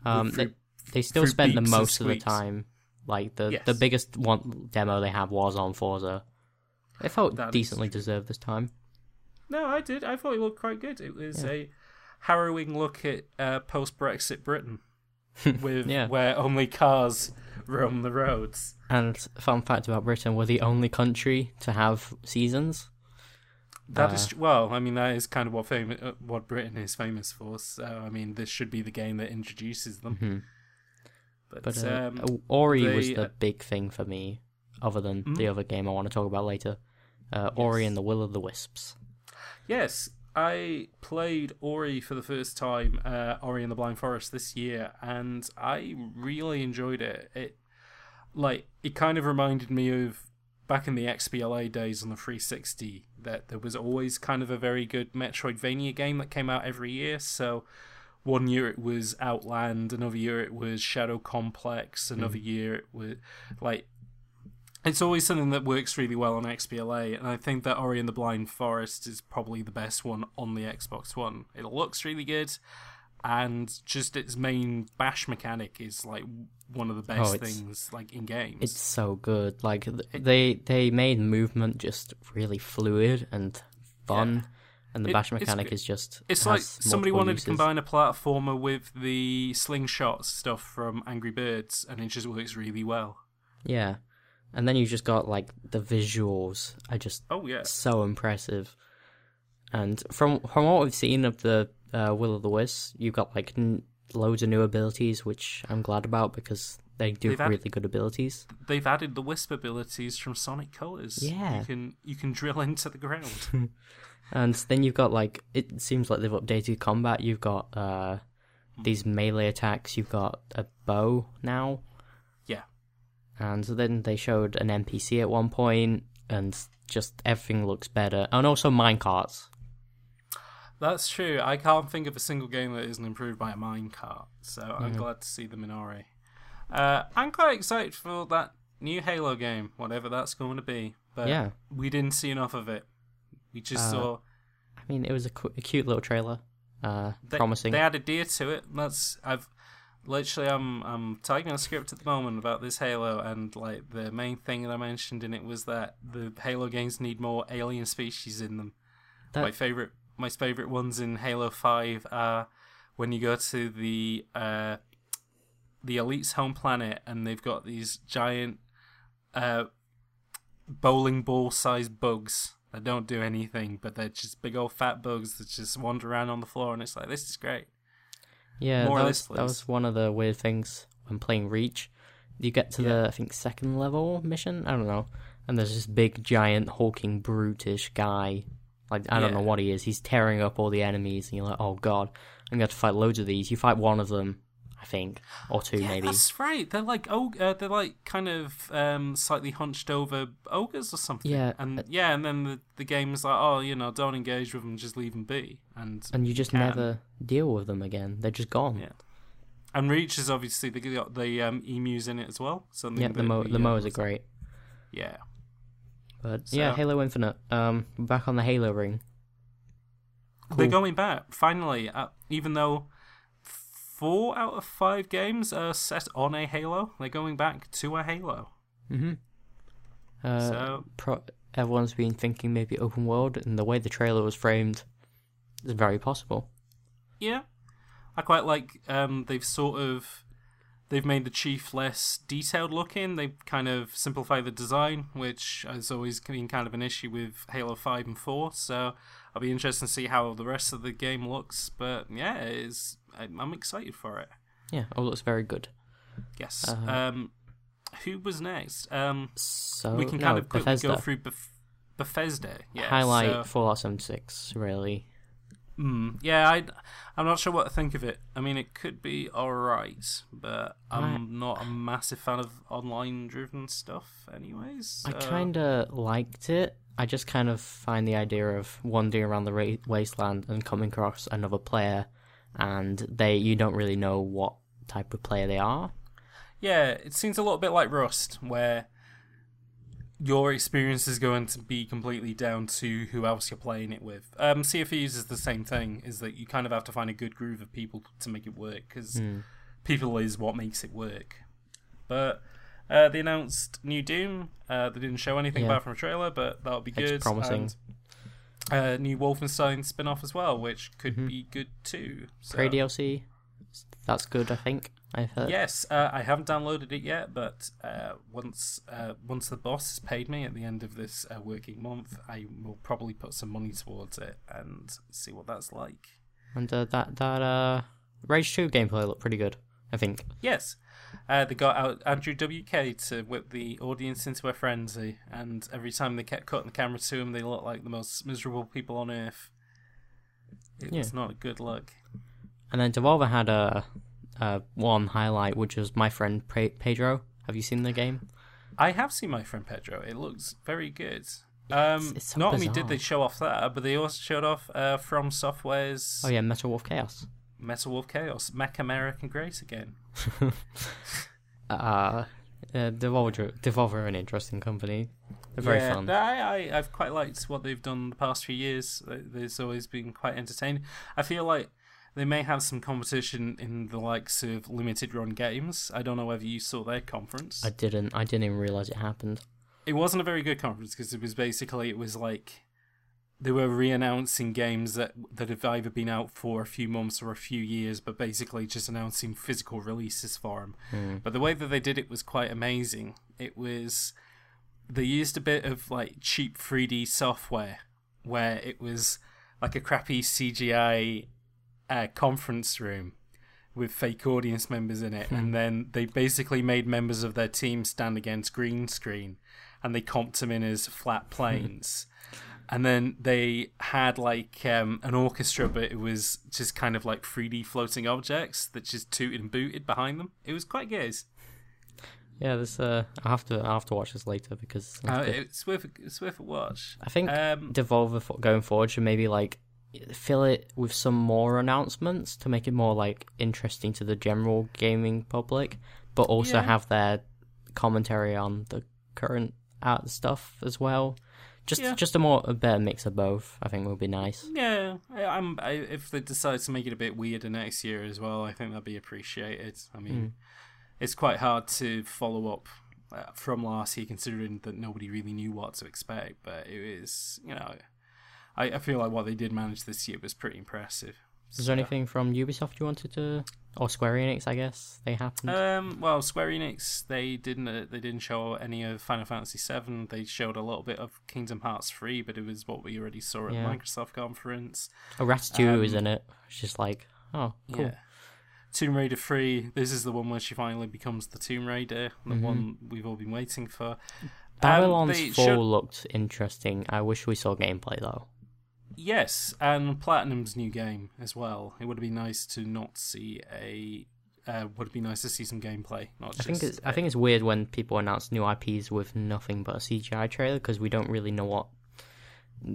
Um, through- they, they still through spent the most of the time. Like the Yes. the biggest one demo they had was on Forza. It felt That is decently true. deserved this time. No, I did. I thought it looked quite good. It was Yeah. a harrowing look at uh, post-Brexit Britain, with Yeah. where only cars roam the roads. And fun fact about Britain, we're the only country to have seasons. That is Uh, well. I mean, that is kind of what famous, uh, what Britain is famous for. So, I mean, this should be the game that introduces them. Mhm. But, But uh, um, uh, Ori was the uh, big thing for me, other than Mhm. the other game I want to talk about later. Uh, Ori and the Will of the Wisps. Yes, I played Ori for the first time, uh, Ori and the Blind Forest this year, and I really enjoyed it. It like it kind of reminded me of back in the XBLA days on the 360 that there was always kind of a very good Metroidvania game that came out every year. So one year it was Outland, another year it was Shadow Complex, another year it was like it's always something that works really well on XBLA, and I think that Ori and the Blind Forest is probably the best one on the Xbox One. It looks really good, and just its main bash mechanic is like one of the oh, best Oh, things like in games. It's so good. Like th- they they made movement just really fluid and fun, and the It- bash mechanic is just. It's like somebody wanted uses. to combine a platformer with the slingshot stuff from Angry Birds, and it just works really well. Yeah, and then you just got like the visuals are just Oh yeah, so impressive. And from from what we've seen of the uh, Will of the Wisps, you've got like n- loads of new abilities, which I'm glad about because they do They've have added- really good abilities. they've added the wisp abilities from Sonic Colors. Yeah. you can you can drill into the ground. And then you've got like it seems like they've updated combat. You've got uh, these melee attacks. You've got a bow now. And then they showed an NPC at one point, and just everything looks better. And also minecarts. That's true. I can't think of a single game that isn't improved by a minecart, so Mm-hmm. I'm glad to see them in Ori. Uh, I'm quite excited for that new Halo game, whatever that's going to be. But Yeah. we didn't see enough of it. We just Uh, saw I mean, it was a, cu- a cute little trailer. Uh, they, promising. They added deer to it. That's I've literally I'm I'm typing a script at the moment about this Halo, and like the main thing that I mentioned in it was that the Halo games need more alien species in them. That- my favorite my favorite ones in Halo Five are when you go to the uh, the Elite's home planet, and they've got these giant uh, bowling ball sized bugs that don't do anything, but they're just big old fat bugs that just wander around on the floor, and it's like this is great. Yeah, More that was, that was one of the weird things when playing Reach. You get to the I think second level mission. I don't know, and there's this big, giant, hulking, brutish guy. Like I don't Yeah. know what he is. He's tearing up all the enemies, and you're like, oh god, I'm gonna have to fight loads of these. You fight one of them, I think, or two yeah, maybe. that's right. They're like oh, uh, they're like kind of um, slightly hunched over ogres or something. Yeah, and uh, yeah, and then the the game is like oh, you know, don't engage with them, just leave them be, and And you just can. never deal with them again. They're just gone. Yeah. And Reach is obviously they got the um, emus in it as well. Something Yeah, the mo we, the uh, moas are great. Yeah, But yeah, Halo Infinite. Um, back on the Halo ring. they're going back finally. Uh, even though four out of five games are set on a Halo, they're going back to a Halo. Mm-hmm. Uh, so pro- everyone's been thinking maybe open world, and the way the trailer was framed is very possible. yeah, I quite like. Um, they've sort of they've made the chief less detailed looking. They've kind of simplified the design, which has always been kind of an issue with Halo Five and Four. So I'll be interested to see how the rest of the game looks. But yeah, it is I'm excited for it. Yeah, all looks very good. Yes. Uh, um, who was next? Um, So we can no, kind of Bethesda. go through Beth- Bethesda. Yeah. highlight so- Fallout 76. Really, Mm, yeah, I, I'm not sure what to think of it. I mean, it could be alright, but I'm Right. not a massive fan of online driven stuff, anyways. I kind of liked it. I just kind of find the idea of wandering around the ra- wasteland and coming across another player, and they you don't really know what type of player they are. Yeah, it seems a little bit like Rust, where your experience is going to be completely down to who else you're playing it with. Um, Thieves is the same thing, is that you kind of have to find a good groove of people to make it work, because Hmm. people is what makes it work. But uh, they announced new Doom. Uh, they didn't show anything Yeah. about from a trailer, but that'll be It's good. promising. And, uh, new Wolfenstein spin off as well, which could Mhm. be good too. So, Prey DLC, that's good. I think I've heard. Yes, uh, I haven't downloaded it yet, but uh, once uh, once the boss has paid me at the end of this uh, working month, I will probably put some money towards it and see what that's like. And uh, that that uh, Rage Two gameplay looked pretty good. I think. Yes, uh, they got out Andrew WK to whip the audience into a frenzy, and every time they kept cutting the camera to him, they looked like the most miserable people on earth. It's Yeah. not a good look. And then Devolver had a, a one highlight, which was my friend Pe- Pedro. Have you seen the game? I have seen my friend Pedro. It looks very good. Um, it's so not only did they show off that, but they also showed off uh, From Software's Oh yeah, Metal Wolf Chaos. Metal Wolf Chaos, Mac American Grace again. Uh, uh, Devolver, Devolver are an interesting company. They're very yeah, fun. I, I, I've quite liked what they've done the past few years. Uh, There's always been quite entertaining. I feel like they may have some competition in the likes of limited run games. I don't know whether you saw their conference. I didn't. I didn't even realize it happened. it wasn't a very good conference because it was basically it was like they were re-announcing games that that have either been out for a few months or a few years, but basically just announcing physical releases for them. Hmm. But the way that they did it was quite amazing. It was they used a bit of like cheap 3D software where it was like a crappy CGI uh, conference room with fake audience members in it, and then they basically made members of their team stand against green screen, and they comped them in as flat planes. And then they had like um, an orchestra, but it was just kind of like 3D floating objects that just tooted and booted behind them. It was quite good. Yeah, this. Uh, I have to. I have to watch this later because it's Uh, it's worth a, it's worth a watch. I think Um, Devolver fo- going forward should maybe like fill it with some more announcements to make it more like interesting to the general gaming public, but also Yeah. have their commentary on the current art stuff as well. Just Yeah. just a more a better mix of both. I think would be nice. yeah, I, I'm. I, if they decide to make it a bit weirder next year as well, I think that'd be appreciated. I mean, it's quite hard to follow up uh, from last year, considering that nobody really knew what to expect. But it is, you know, I, I feel like what they did manage this year was pretty impressive. Is there anything from Ubisoft you wanted to, or Square Enix? I guess they happened. Um, well, Square Enix they didn't uh, they didn't show any of Final Fantasy VII. They showed a little bit of Kingdom Hearts three, but it was what we already saw at Yeah. the Microsoft conference. oh, Ratatouille is um, in it. It's just like oh cool. Yeah. Tomb Raider 3, this is the one where she finally becomes the Tomb Raider, the Mhm. one we've all been waiting for. Um, Babylon's they Fall showed- looked interesting. I wish we saw gameplay though. Yes, and Platinum's new game as well. It would be nice to not see a. Uh, would be nice to see some gameplay, not I just. think it's I a- think it's weird when people announce new IPs with nothing but a CGI trailer because we don't really know what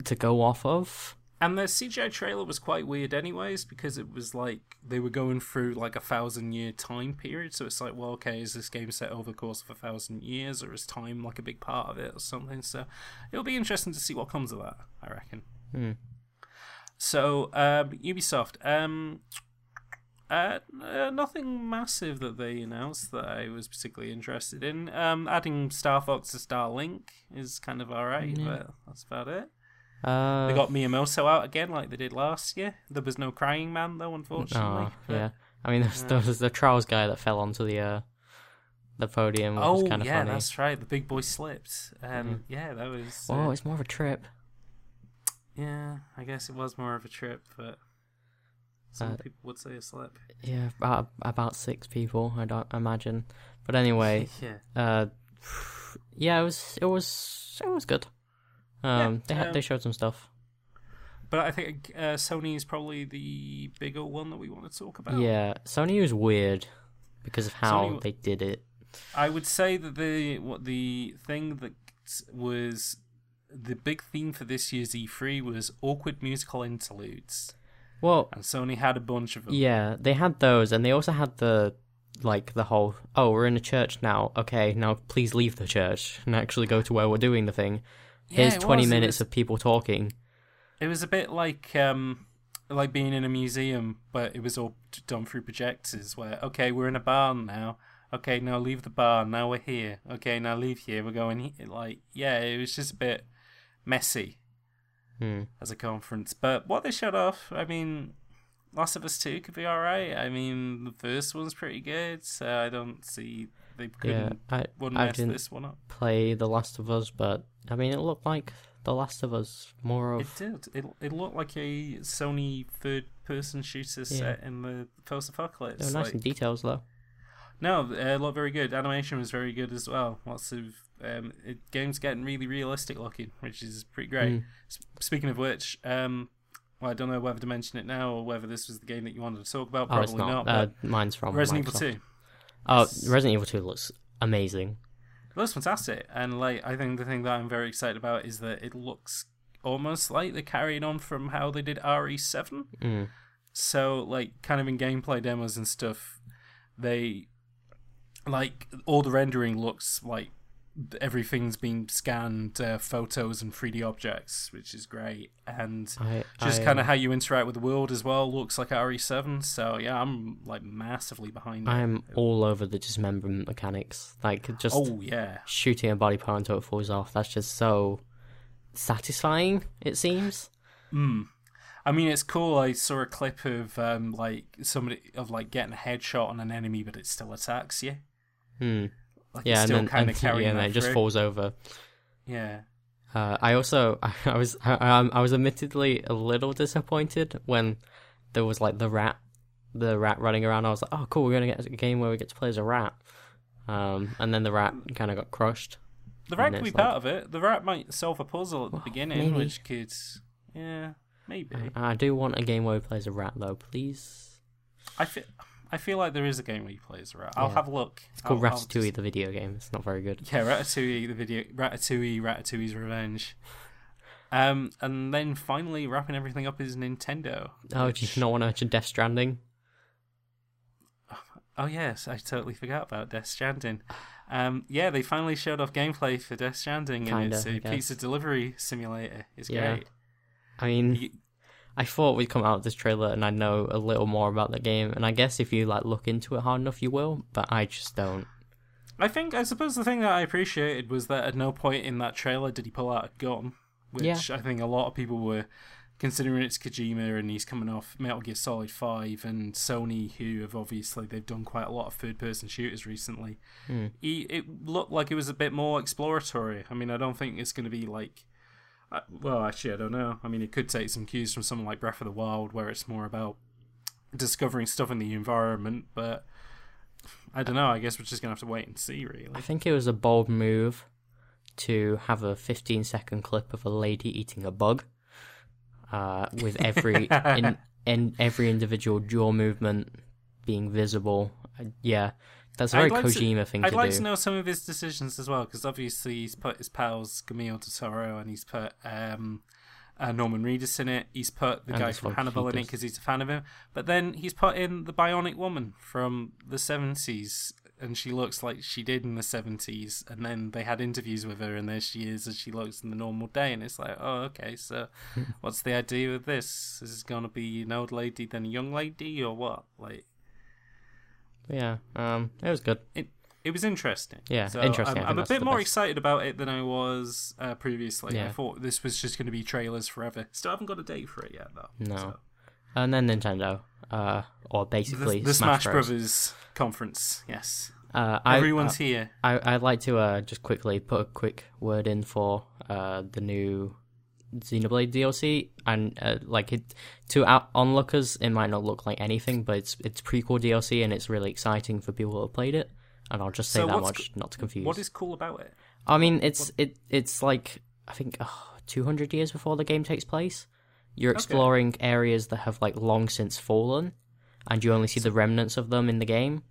to go off of. And the CGI trailer was quite weird, anyways, because it was like they were going through like a thousand year time period. So it's like, well, okay, is this game set over the course of a thousand years, or is time like a big part of it, or something? So it'll be interesting to see what comes of that. I reckon. Hmm. So um, Ubisoft, um, uh, uh, nothing massive that they announced that I was particularly interested in. Um, adding Star Fox to Starlink is kind of alright, Yeah. but that's about it. Uh, They got Miyamoto out again, like they did last year. There was no crying man though, unfortunately. oh, but- yeah. I mean, there was, there was the trials guy that fell onto the uh, the podium, which was Oh kind of yeah, funny. that's right. The big boy slipped, and Mhm. yeah, that was. Oh, uh, it's more of a trip. Yeah, I guess it was more of a trip, but some Uh, people would say a slip. Yeah, about, about six people, I don't imagine. But anyway, yeah, uh, yeah, it was it was it was good. Um, they had um, they showed some stuff. but I think uh, Sony is probably the bigger one that we want to talk about. Yeah, Sony was weird because of how Sony- they did it. I would say that the what the thing that was the big theme for this year's E3 was awkward musical interludes, Well, and Sony had a bunch of them. yeah, they had those, and they also had the like the whole oh we're in a church now. Okay, now please leave the church and actually go to where we're doing the thing. Here's it twenty was. Minutes was- of people talking. It was a bit like um like being in a museum, but it was all done through projectors. Where okay, we're in a barn now. Okay, now leave the barn. Now we're here. Okay, now leave here. We're going here. Like yeah, it was just a bit messy Hmm. as a conference. But what they showed off, I mean, Last of Us Two could be all right. I mean, the first one's pretty good, so I don't see they Yeah, couldn't I wouldn't I mess didn't this one up. play The Last of Us, but I mean it looked like The Last of Us more of It did. It it looked like a Sony third person shooter set in the post they were apocalypse. nice in details though. No, uh, it looked very good. Animation was very good as well. Lots of um, it, games getting really realistic looking, which is pretty great. Mm. S- speaking of which, um, well, I don't know whether to mention it now or whether this was the game that you wanted to talk about. Oh, Probably it's not. not. uh, but mine's from Resident Microsoft. Evil Two. Oh, It's- Resident Evil Two looks amazing. It looks fantastic, and like I think the thing that I'm very excited about is that it looks almost like they're carrying on from how they did RE7. Mm. So like kind of in gameplay demos and stuff, they like all the rendering looks like everything's been scanned uh, photos and 3D objects, which is great, and I just kind of how you interact with the world as well looks like RE7. So yeah, I'm like massively behind. I'm all over the dismemberment mechanics. Like just oh yeah, shooting a body part until it falls off. That's just so satisfying. It seems. mm. I mean, it's cool. I saw a clip of um, like somebody of like getting a headshot on an enemy, but it still attacks you. Hmm. Like Yeah, and still then kind and, of carrying yeah, and then it just falls over. Yeah. Uh, I also I, was I, um, I was admittedly a little disappointed when there was like the rat the rat running around. I was like, oh cool, we're gonna get a game where we get to play as a rat. Um, and then the rat kind of got crushed. The rat could be like- part of it. The rat might solve a puzzle at the Well, beginning, maybe. which could, yeah, maybe. I do want a game where we play as a rat though, please. I feel, I feel like there is a game where you play as a rat. I'll Yeah. have a look. It's called I'll- I'll Ratatouille, just- the video game. It's not very good. Yeah, Ratatouille, the video, Ratatouille, Ratatouille's Revenge. Um, and then finally wrapping everything up is Nintendo. Oh, which- do you not want to mention Death Stranding? Oh yes, I totally forgot about Death Stranding. Um, yeah, they finally showed off gameplay for Death Stranding, and Kinda, it's a pizza delivery simulator. It's Yeah. great. I mean, I thought we'd come out with this trailer and I'd know a little more about the game, and I guess if you like look into it hard enough, you will. But I just don't. I think I suppose the thing that I appreciated was that at no point in that trailer did he pull out a gun, which Yeah. I think a lot of people were considering it's Kojima and he's coming off Metal Gear Solid Five and Sony, who have obviously they've done quite a lot of third-person shooters recently. Hmm. He, it looked like it was a bit more exploratory. I mean, I don't think it's going to be like. Well, actually, I don't know. I mean, it could take some cues from something like Breath of the Wild, where it's more about discovering stuff in the environment, but I don't know. I guess we're just gonna have to wait and see, really. I think it was a bold move to have a 15 second clip of a lady eating a bug, uh, with every in, in every individual jaw movement being visible. Uh, yeah, that's a very like to- Kojima thing I'd to like do. to know some of his decisions as well, because obviously he's put his pals Guillermo del Toro and he's put um, uh, Norman Reedus in it. He's put the guy from Hannibal in it because he's a fan of him. But then he's put in the Bionic Woman from the seventies, and she looks like she did in the seventies. And then they had interviews with her, and there she is as she looks in the normal day. And it's like, oh, okay, so what's the idea with this? Is this going to be an old lady then a young lady, or what? Like. Yeah, um, it was good. it it was interesting. Yeah, so interesting, I'm, I'm a bit more best. excited about it than I was uh, previously. I thought this was just going to be trailers forever. Still haven't got a date for it yet, though. No. So- And then Nintendo, uh, or basically the Smash, Smash, Bros. Brothers conference. Yes, Uh, I, everyone's here. I, I'd like to uh, just quickly put a quick word in for uh, the new Xenoblade DLC, and uh, like it to out- onlookers, it might not look like anything, but it's it's prequel DLC, and it's really exciting for people who have played it. And I'll just say So that much, not to confuse. What is cool about it? I mean, it's it it's like I think oh, 200 years before the game takes place. You're exploring areas that have like long since fallen, and you only see the remnants of them in the game.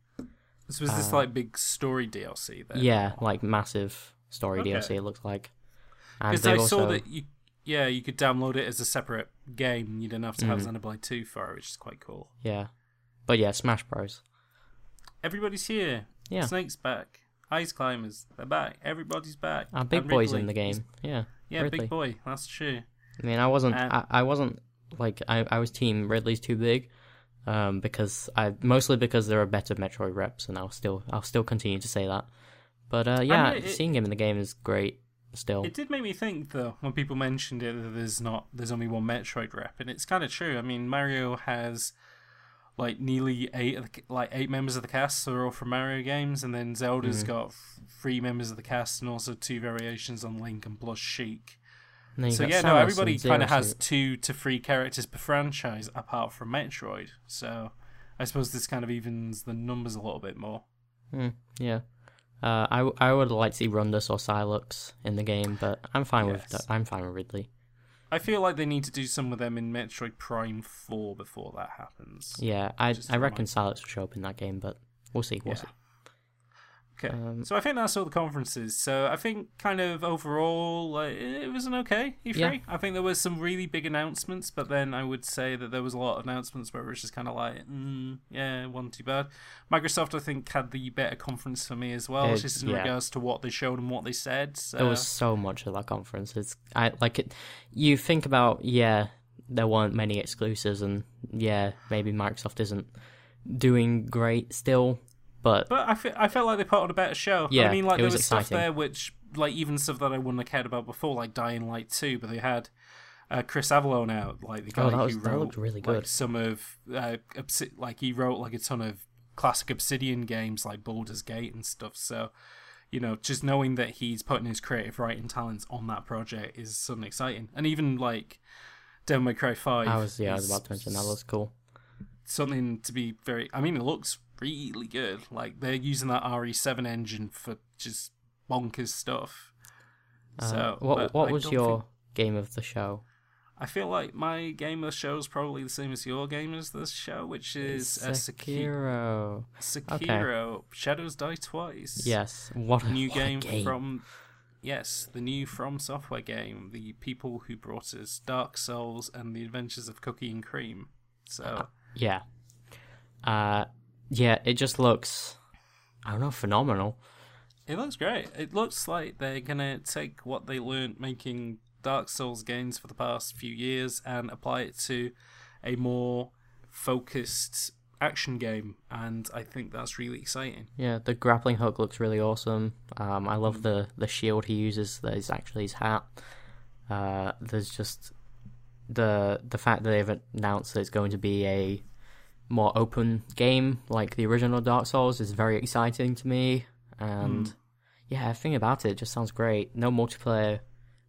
So was this like big story DLC? Then? Uh, Yeah, like massive story Okay. DLC. It looks like. Because I also, saw that you. Yeah, you could download it as a separate game. You didn't have to have Mm. Xenoblade 2 for it, which is quite cool. Yeah, but yeah, Smash Bros. Everybody's here. Yeah. Snake's back. Ice climbers, they're back. Everybody's back. Our big boys in the game. Yeah, Yeah, Ridley. big boy. That's true. I mean, I wasn't. Um, I, I wasn't like I. I was team Ridley's too big, um, because I mostly because there are better Metroid reps, and I'll still I'll still continue to say that. But uh, yeah, it- seeing him in the game is great. Still, It did make me think though when people mentioned it that there's not there's only one Metroid rep, and it's kind of true. I mean, Mario has like nearly eight of the, like eight members of the cast, so they're all from Mario games, and then Zelda's Mm-hmm. got f- three members of the cast, and also two variations on Link and plus Sheik. And So yeah, no, everybody kind of has two to three characters per franchise, apart from Metroid. So I suppose this kind of evens the numbers a little bit more. Mm, yeah. Uh, I, I would like to see Rundas or Sylux in the game, but I'm fine with Yes. I'm fine with Ridley. I feel like they need to do some of them in Metroid Prime Four before that happens. Yeah, I Just I reckon Sylux will show up in that game, but we'll see. We'll Yeah. see. Okay, Um, so I think that's all the conferences. So I think kind of overall, like, it was an okay E3. Yeah. I think there was some really big announcements, but then I would say that there was a lot of announcements where it was just kind of like, mm, yeah, wasn't too bad. Microsoft, I think, had the better conference for me as well, It- just in yeah. regards to what they showed and what they said. So. There was so much at that conference. It's I like it. You think about yeah, there weren't many exclusives, and yeah, maybe Microsoft isn't doing great still, but But I, fe- I felt like they put on a better show. Yeah, I mean, like there was was stuff there which, like even stuff that I wouldn't have cared about before, like Dying Light Two. But they had uh, Chris Avellone out, like the guy Oh, that was- who wrote looked really like good. some of uh, like he wrote like a ton of classic Obsidian games like Baldur's Gate and stuff. So. You know, just knowing that he's putting his creative writing talents on that project is something exciting, and even like Devil May Cry Five. I was yeah, I was about to mention that was cool. something to be very. I mean, it looks really good. Like they're using that RE7 engine for just bonkers stuff. Uh, so, what what I was your think- game of the show? I feel like my game of the show is probably the same as your game of the show, which is uh, Sekiro. Sekiro. Sekiro. Shadows Die Twice. Yes, what a New what a game, game from. Yes, the new From Software game. The people who brought us Dark Souls and The Adventures of Cookie and Cream. So. Yeah. Uh yeah, it just looks I don't know, phenomenal. It looks great. It looks like they're gonna take what they learned making Dark Souls games for the past few years and apply it to a more focused action game, and I think that's really exciting. Yeah, the grappling hook looks really awesome. Um I love the the shield he uses that is actually his hat. Uh there's just the the fact that they've announced that it's going to be a more open game like the original Dark Souls is very exciting to me and hmm. yeah, everything about it just sounds great. No multiplayer,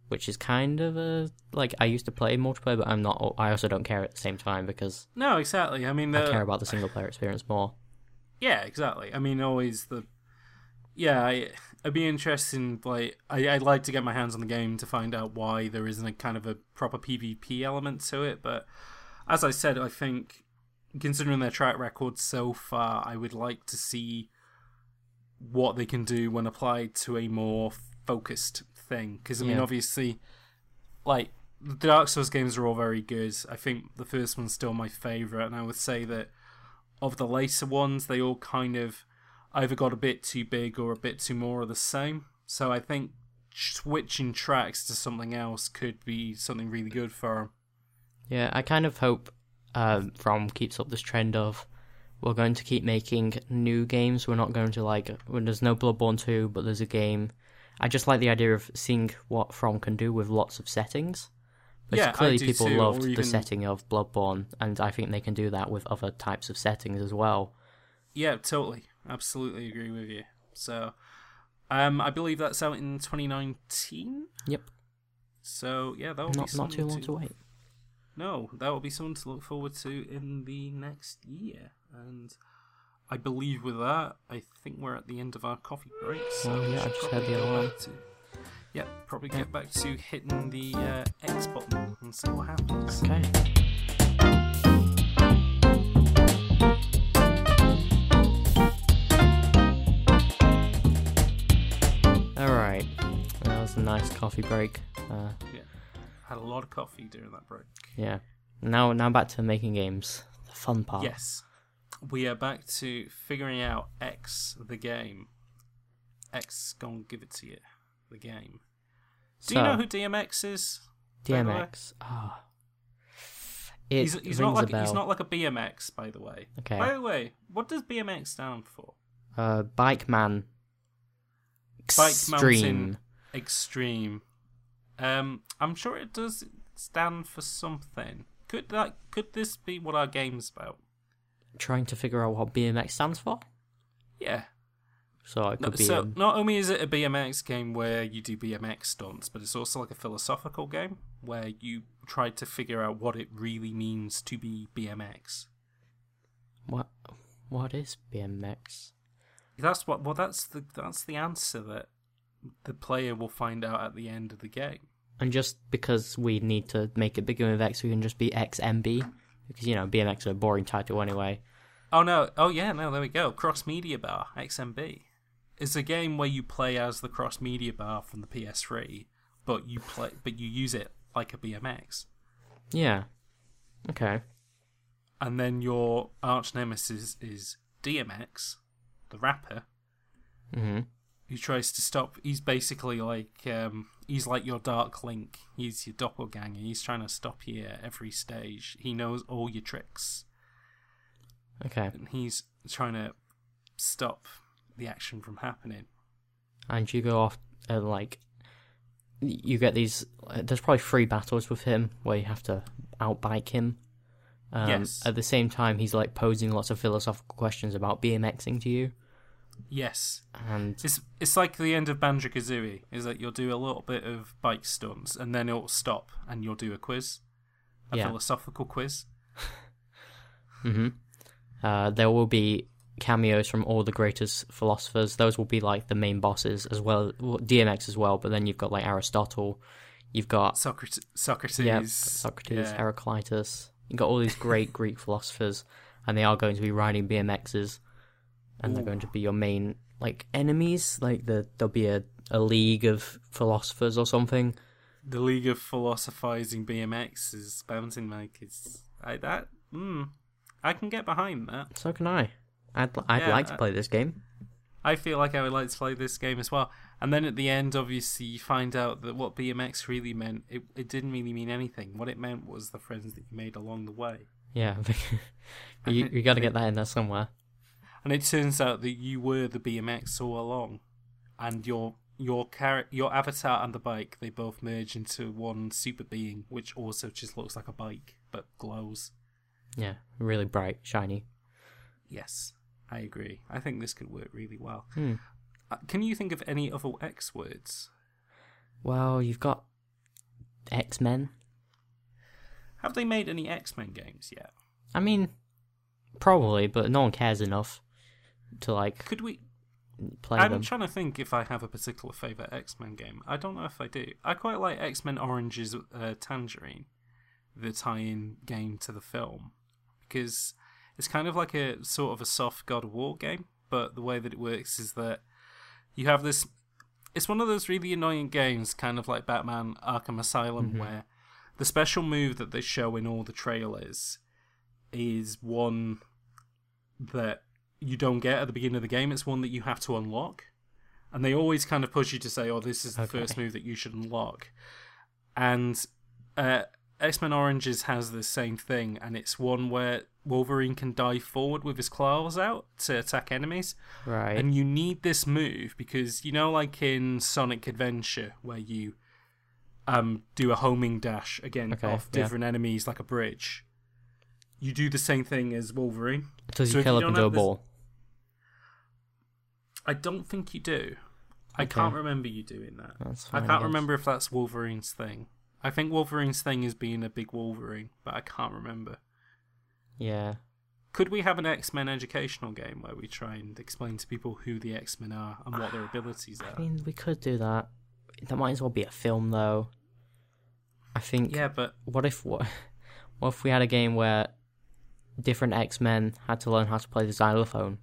which is kind of a like I used to play multiplayer, but I'm not. I also don't care at the same time because No, exactly. I mean, I care about the single player experience more. Yeah, exactly. I mean, always the. Yeah, I, it'd be interesting. Like, I, I'd like to get my hands on the game to find out why there isn't a kind of a proper PvP element to it. But as I said, I think considering their track record so far, I would like to see what they can do when applied to a more focused thing. Because I mean, Yeah. obviously, like the Dark Souls games are all very good. I think the first one's still my favorite, and I would say that of the later ones, they all kind of either got a bit too big or a bit too more of the same. So I think switching tracks to something else could be something really good for them. Yeah, I kind of hope um, From keeps up this trend of we're going to keep making new games. We're not going to like when there's no Bloodborne 2, but there's a game. I just like the idea of seeing what From can do with lots of settings. Because Yeah, clearly people too, loved the setting of Bloodborne, and I think they can do that with other types of settings as well. Yeah, totally. Absolutely agree with you. So, um, I believe that's out in 2019. Yep, So yeah, that will be not not too long to wait. No, that will be something to look forward to in the next year. And I believe with that, I think we're at the end of our coffee break. So we yeah, I just probably the alarm. to yeah, probably get back to hitting the uh, X button and see what happens. Okay. Alright, that was a nice coffee break. Uh, Had a lot of coffee during that break. yeah. Now, now back to making games. The fun part. Yes, we are back to figuring out X the game. X, gonna give it to you. The game. Do you know who DMX is? by the way? DMX. Ah. It He's, he's not a like bell. he's not like a BMX, by the way. Okay. By the way, what does BMX stand for? Uh, Bike Man. Bike Extreme. Mountain Extreme. Um, I'm sure it does stand for something. Could that could this be what our game's about? Trying to figure out what BMX stands for. Yeah. So it No, could be. so um, not only is it a BMX game where you do BMX stunts, but it's also like a philosophical game where you try to figure out what it really means to be BMX. what? What is BMX? That's what. Well, that's the that's the answer that the player will find out at the end of the game. And just because we need to make it begin with X, we can just be XMB because you know BMX is a boring title anyway. Oh no! Oh yeah! No, there we go. Cross Media Bar XMB. It's a game where you play as the Cross Media Bar from the PS3, but you play, but you use it like a BMX. Yeah. Okay. And then your arch nemesis is DMX, the rapper, hmm who tries to stop. He's basically like um, he's like your Dark Link. He's your doppelganger. He's trying to stop you at every stage. He knows all your tricks, Okay. and he's trying to stop the action from happening. And you go off and like you get these. uh, There's probably three battles with him where you have to outbike him. Um, Yes. At the same time, he's like posing lots of philosophical questions about BMXing to you, Yes, and It's it's like the end of Banjo Kazooie. Is that you'll do a little bit of bike stunts and then it'll stop and you'll do a quiz, a Yeah. philosophical quiz. hmm Uh, there will be cameos from all the greatest philosophers. Those will be like the main bosses as well, DMX as well. But then you've got like Aristotle, you've got Socrates, Socrates, yeah, Socrates, yeah. Heraclitus. You've got all these great Greek philosophers, and they are going to be riding BMXs, and they're going to be your main like enemies. Like the there'll be a, a league of philosophers or something. The League of Philosophizing BMX is bouncing like it's like that. Mm, I can get behind that. So can I. I'd I'd Yeah, like to I- play this game. I feel like I would like to play this game as well. And then at the end, obviously, you find out that what BMX really meant, it, it didn't really mean anything. What it meant was the friends that you made along the way. Yeah, you you got to get that in there somewhere. And it turns out that you were the BMX all along, and your your char- your avatar and the bike they both merge into one super being, which also just looks like a bike but glows. Yeah, really bright, shiny. Yes, I agree. I think this could work really well. Hmm. Uh, can you think of any other X words? Well, you've got X Men. Have they made any X Men games yet? I mean, probably, but no one cares enough to like Could we? play I'm them. trying to think if I have a particular favorite X Men game. I don't know if I do. I quite like X Men Orange's uh, Tangerine, the tie-in game to the film, because it's kind of like a sort of a soft God of War game. But the way that it works is that you have this. It's one of those really annoying games, kind of like Batman Arkham Asylum, where the special move that they show in all the trailers is one that you don't get at the beginning of the game. It's one that you have to unlock. And they always kind of push you to say, oh, this is the Okay. first move that you should unlock. And uh, X Men Oranges has the same thing. And it's one where Wolverine can dive forward with his claws out to attack enemies. Right. And you need this move because you know, like in Sonic Adventure, where you um do a homing dash again Okay, off yeah. different enemies like a bridge. You do the same thing as Wolverine. So kill you up don't into a this- ball? I don't think you do. I Okay. can't remember you doing that. That's I can't remember if that's Wolverine's thing. I think Wolverine's thing is being a big Wolverine, but I can't remember. Yeah. Could we have an X Men educational game where we try and explain to people who the X Men are and what their abilities are? I mean, we could do that. That might as well be a film, though. I think. yeah, but What if what? What if we had a game where different X Men had to learn how to play the xylophone,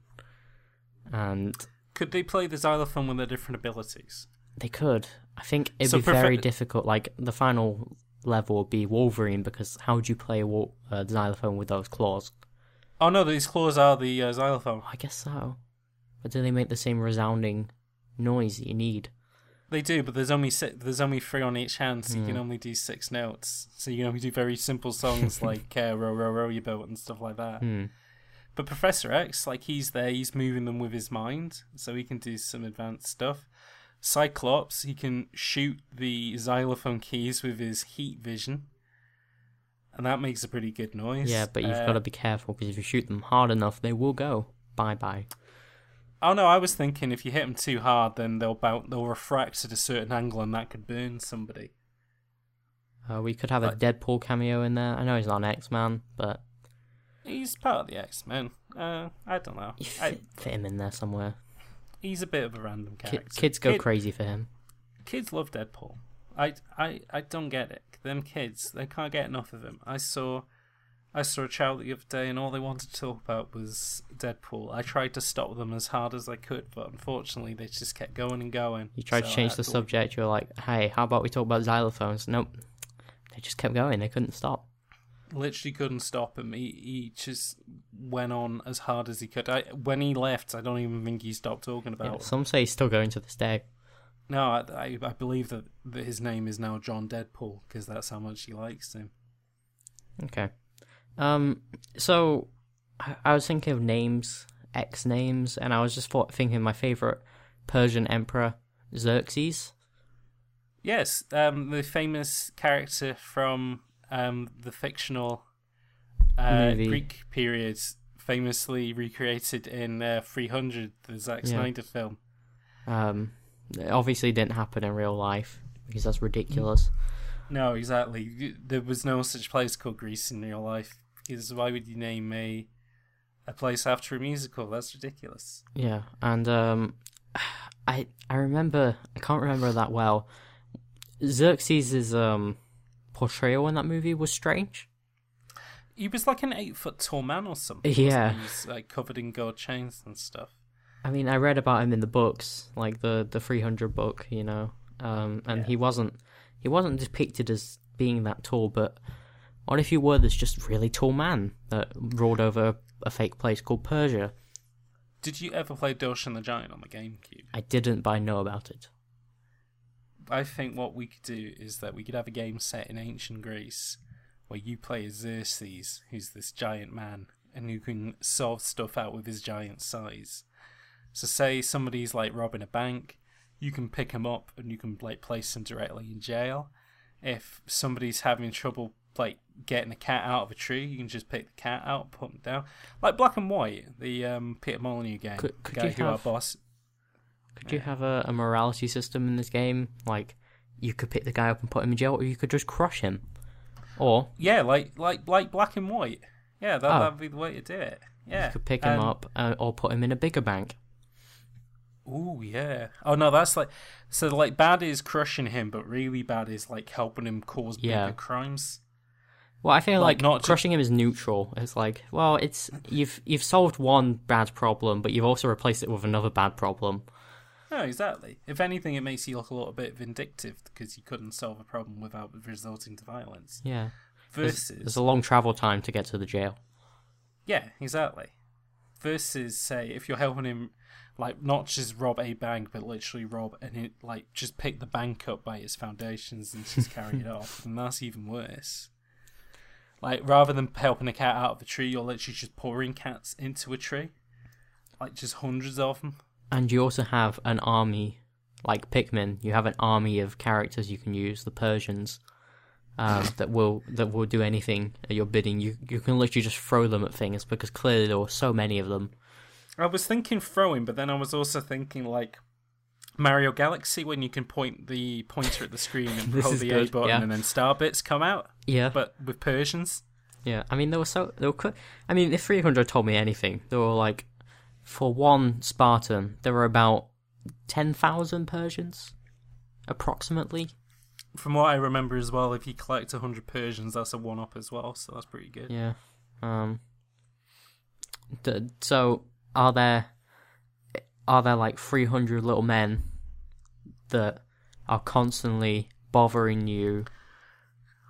and could they play the xylophone with their different abilities? they could. I think it'd So be very difficult. Like the final level would be Wolverine because how would you play a uh, xylophone with those claws? Oh no, these claws are the uh, xylophone. I guess so. But do they make the same resounding noise that you need? They do, but there's only si there's only three on each hand, so you can Hmm. only do six notes. So you can only do very simple songs like uh, "Row Row Row Your Boat" and stuff like that. Hmm. But Professor X, like he's there, he's moving them with his mind, so he can do some advanced stuff. Cyclops, he can shoot the xylophone keys with his heat vision, and that makes a pretty good noise. Yeah, but you've Uh, got to be careful because if you shoot them hard enough, they will go bye bye. Oh no, I was thinking if you hit them too hard, then they'll bout they'll refract at a certain angle, and that could burn somebody. Uh, we could have a Deadpool cameo in there. I know he's not an X Man, but He's part of the X Men. Uh, I don't know. you I, fit, fit him in there somewhere. he's a bit of a random character. kids go Kid- crazy for him. kids love Deadpool. I, I, I don't get it. Them kids, they can't get enough of him. I saw, I saw a child the other day, and all they wanted to talk about was Deadpool. I tried to stop them as hard as I could, but unfortunately, they just kept going and going. You tried So to change the to- subject. You were like, "Hey, how about we talk about xylophones?" Nope. They just kept going. They couldn't stop. Literally couldn't stop him. He, he just went on as hard as he could. I, when he left, I don't even think he stopped talking Yeah, about. some say he's still going to this day. No, I, I, I believe that, that his name is now John Deadpool because that's how much he likes him. Okay. Um. So, I, I was thinking of names, X names, and I was just thought, thinking my favorite Persian emperor, Xerxes. Yes, um, the famous character from um, the fictional uh, Greek period, famously recreated in uh, 300, the Zack Yeah. Snyder film. Um. It obviously didn't happen in real life because that's ridiculous. No, exactly. There was no such place called Greece in real life. Because why would you name a a place after a musical? That's ridiculous. Yeah, and um, I I remember I can't remember that well. Xerxes' is um portrayal in that movie was strange. He was like an eight foot tall man or something. Yeah. wasn't he? He was like covered in gold chains and stuff. I mean, I read about him in the books, like the the 300 book, you know, um, and Yeah. he wasn't he wasn't depicted as being that tall. But what if you were this just really tall man that ruled over a fake place called Persia? Did you ever play Doshin the Giant on the GameCube? I didn't, but I know about it. I think what we could do is that we could have a game set in ancient Greece where you play as Xerxes, who's this giant man, and who can solve stuff out with his giant size. So, say somebody's like robbing a bank, you can pick him up and you can like place him directly in jail. If somebody's having trouble like getting a cat out of a tree, you can just pick the cat out, put him down, like Black and White, the um, Peter Molyneux game. Could- the could guy you who our boss Could you have a, a morality system in this game? Like, you could pick the guy up and put him in jail, or you could just crush him. Or Yeah, like like like black and white. Yeah, that Oh. that'd be the way to do it. Yeah, you could pick him Um, up uh, or put him in a bigger bank. Ooh, yeah. Oh no, that's like so. Like bad is crushing him, but really bad is like helping him cause Yeah. bigger crimes. Well, I feel Like, like, not ju- crushing him is neutral. It's like, well, it's you've you've solved one bad problem, but you've also replaced it with another bad problem. No, exactly. If anything, it makes you look a little bit vindictive because you couldn't solve a problem without resorting to violence. Yeah. There's, Versus, there's a long travel time to get to the jail. yeah, exactly. Versus, say, if you're helping him, like not just rob a bank, but literally rob and it, like just pick the bank up by its foundations and just carry it off, then that's even worse. Like rather than helping a cat out of a tree, you're literally just pouring cats into a tree, like just hundreds of them. And you also have an army, like Pikmin. You have an army of characters you can use, the Persians, um, that will that will do anything at your bidding. You you can literally just throw them at things because clearly there were so many of them. I was thinking throwing, but then I was also thinking like Mario Galaxy when you can point the pointer at the screen and hold the A button yeah. and then star bits come out, Yeah, but with Persians. yeah. I mean, there were so there were. I mean, if 300 told me anything, there were like for one Spartan, there were about 10,000 Persians, approximately. From what I remember as well, if you collect 100 Persians, that's a one up as well, so that's pretty good. Yeah. Um. The, so are there are there like three hundred little men that are constantly bothering you?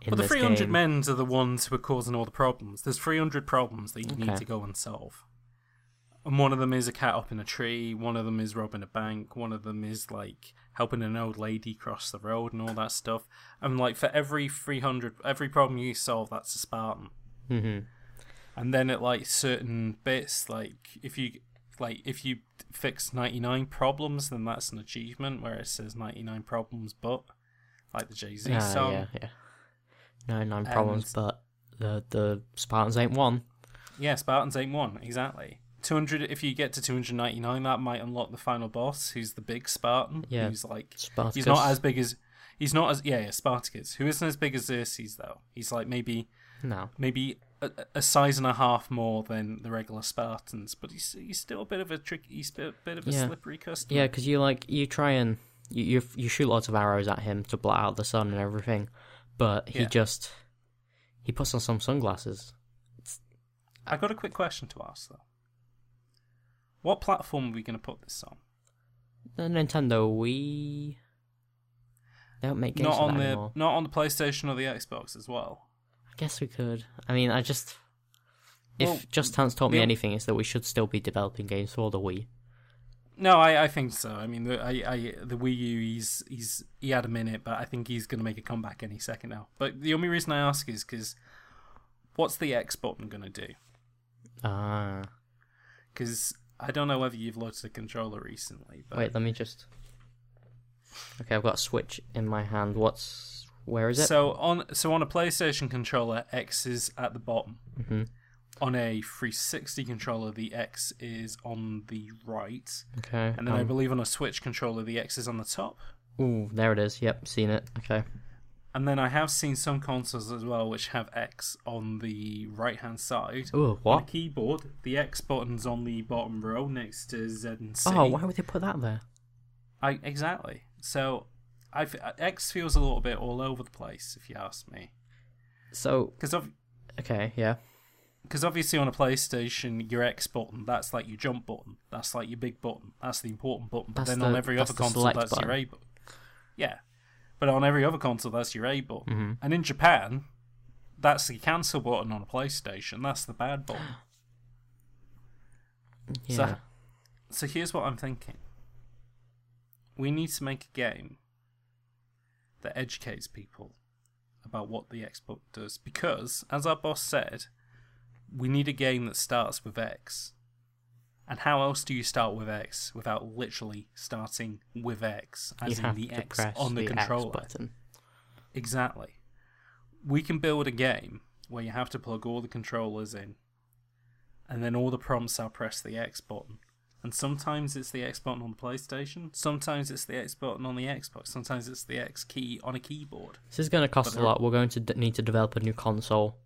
In But the this 300 game? men are the ones who are causing all the problems. There's 300 problems that you Okay. need to go and solve. And one of them is a cat up in a tree, one of them is robbing a bank, one of them is like helping an old lady cross the road and all that stuff. And like for every 300, every problem you solve, that's a Spartan. Mhm. And then at like certain bits, like if you like if you fix 99 problems, then that's an achievement where it says 99 problems, but like the Jay Z Ah, song. yeah, yeah. No, nine problems, but the the Spartans ain't one. Yeah, Spartans ain't one exactly. Two hundred. If you get to two hundred ninety nine, that might unlock the final boss, who's the big Spartan. Yeah. he's like Spartacus. he's not as big as he's not as yeah yeah Spartacus, who isn't as big as Xerxes though. He's like maybe no. maybe a, a size and a half more than the regular Spartans, but he's he's still a bit of a tricky He's a bit of a Yeah. slippery customer. Yeah, because you like you try and you, you you shoot lots of arrows at him to blot out the sun and everything, but he Yeah. just he puts on some sunglasses. I got a quick question to ask though. What platform are we going to put this on? The Nintendo Wii. They don't make games Not for on that the anymore. not on the PlayStation or the Xbox as well. I guess we could. I mean, I just if Well, Just Dance taught me the- anything, it's that we should still be developing games for the Wii. No, I, I think so. I mean, the I, I the Wii U, he's he's he had a minute, but I think he's going to make a comeback any second now. But the only reason I ask is because what's the X button going to do? Ah, Because I don't know whether you've looked at the controller recently, but wait, let me just. Okay, I've got a Switch in my hand. What's where is it? so on so on a PlayStation controller, X is at the bottom. hmm On a 360 controller, the X is on the right, Okay. and then I um, believe on a Switch controller, the X is on the top. Ooh, there it is. Yep, seen it. Okay. And then I have seen some consoles as well which have X on the right hand side. Ooh, On the what? keyboard, the X button's on the bottom row next to Z and C. Oh, why would they put that there? I exactly. So, I f- uh, X feels a little bit all over the place, if you ask me. So, Because of okay, yeah. because obviously on a PlayStation, your X button that's like your jump button, that's like your big button, that's the important button. But That's then the- on every other console, that's your. A button. Yeah, but on every other console, that's your A button. hmm And in Japan, that's the cancel button on a PlayStation. That's the bad button. Yeah. So, so here's what I'm thinking. We need to make a game that educates people about what the Xbox does because, as our boss said, we need a game that starts with X. And how else do you start with X without literally starting with X, you as in have the X press on the, X controller? button. Exactly. We can build a game where you have to plug all the controllers in, and then all the prompts are press the X button. And sometimes it's the X button on the PlayStation, sometimes it's the X button on the Xbox, sometimes it's the X key on a keyboard. This is going to cost But a lot. We're going to need to develop a new console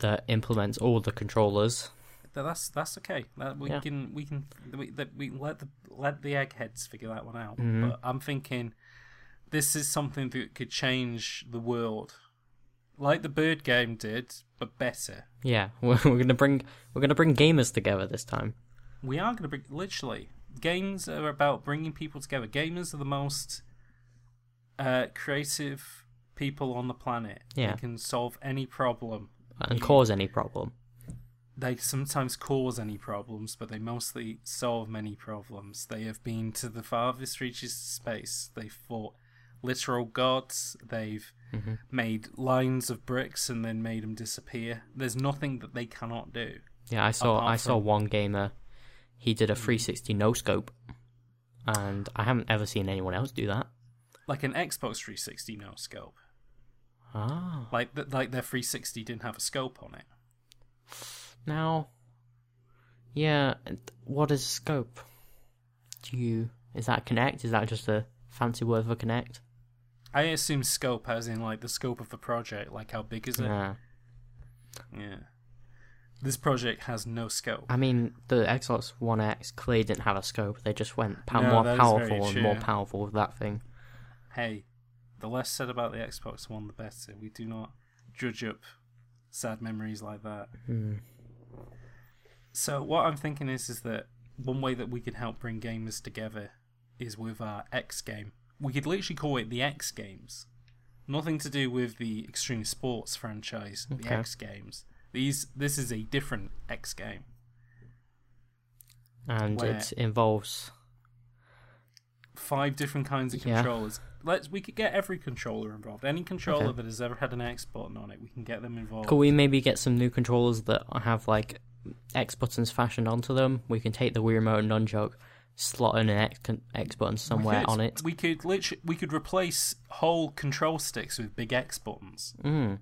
that implements all the controllers. Th- That's that's okay. That we Yeah. can we can we, that we let the let the eggheads figure that one out. Mhm. But I'm thinking this is something that could change the world, like the Bird game did, but better. Yeah, we're, we're going to bring we're to bring gamers together this time. We are going to bring literally games are about bringing people together. Gamers are the most uh, creative people on the planet. Yeah. they can solve any problem. and You- cause any problem. They sometimes cause any problems, but they mostly solve many problems. They have been to the farthest reaches of space. They've fought literal gods. They've hmm made lines of bricks and then made them disappear. There's nothing that they cannot do. Yeah, I saw I saw from- one gamer. He did a Mm. 360 no scope, and I haven't ever seen anyone else do that. Like an Xbox 360 no scope. Ah, Like th- like their 360 didn't have a scope on it. Now, yeah. What is scope? Do you is that Kinect? Is that just a fancy word for Kinect? I assume scope as in like the scope of the project, like how big is it? Yeah. Yeah. This project has no scope. I mean, the Xbox One X clearly didn't have a scope. They just went pow- No, more that is very powerful and more powerful with that thing. Hey, the less said about the Xbox One, the better. We do not judge up sad memories like that. Hmm. So what I'm thinking is, is that one way that we could help bring gamers together is with our X game. We could literally call it the X Games. Nothing to do with the Extreme Sports franchise, the Okay. X Games. These, this is a different X game. And it involves Five different kinds of Yeah. controllers. Let's we could get every controller involved. Any controller Okay. that has ever had an X button on it, we can get them involved. Could we maybe get some new controllers that have like X buttons fashioned onto them? We can take the Wii remote and nunchuck, slot in an X, X button somewhere could, on it. We could literally we could replace whole control sticks with big X buttons. Mm.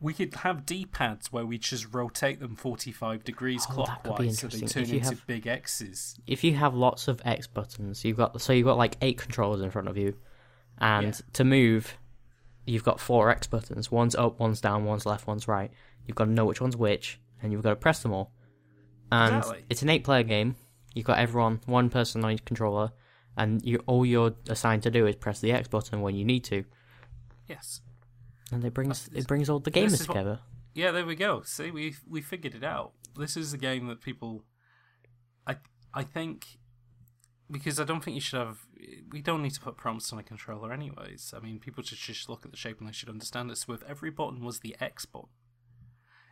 We could have D pads where we just rotate them forty five degrees Oh, that could be clockwise so they interesting. turn If you into have- big X's. If you have lots of X buttons, you've got so you've got like eight controllers in front of you, and Yeah. to move, you've got four X buttons. One's up, one's down, one's left, one's right. You've got to know which one's which, and you've got to press them all. And Exactly. it's an eight-player game. You've got everyone, one person on each controller, and you all you're assigned to do is press the X button when you need to, Yes. and it brings That's- it brings all the gamers is what- together. Yeah, there we go. See, we we figured it out. This is a game that people, I I think, because I don't think you should have. We don't need to put prompts on a controller, anyways. I mean, people should just look at the shape and they should understand it. So if every button was the X button,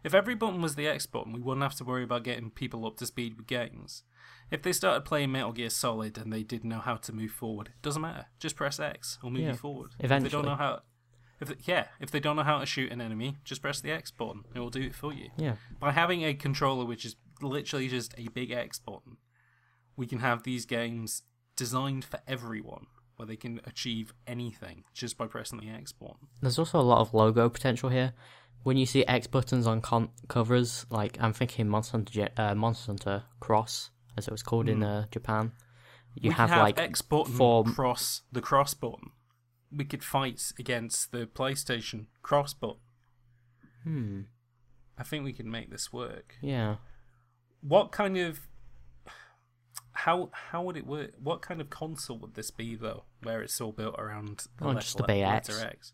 if every button was the X button, we wouldn't have to worry about getting people up to speed with games. If they started playing Metal Gear Solid and they didn't know how to move forward, it doesn't matter. Just press X or move Yeah, you forward. Eventually. If they don't know how, if they, yeah, if they don't know how to shoot an enemy, just press the X button. It will do it for you. Yeah, By having a controller which is literally just a big X button, we can have these games designed for everyone, where they can achieve anything just by pressing the X button. there's also a lot of logo potential here. When you see X buttons on con- covers, like I'm thinking Monster Hunter, uh, Monster Hunter Cross, as it was called in uh, Japan, you Hmm. have, have like X button four cross the cross button. We could fight against the PlayStation cross button. hmm, I think we can make this work. yeah. What kind of how how would it work? What kind of console would this be though? Where it's all built around the letter- just a X.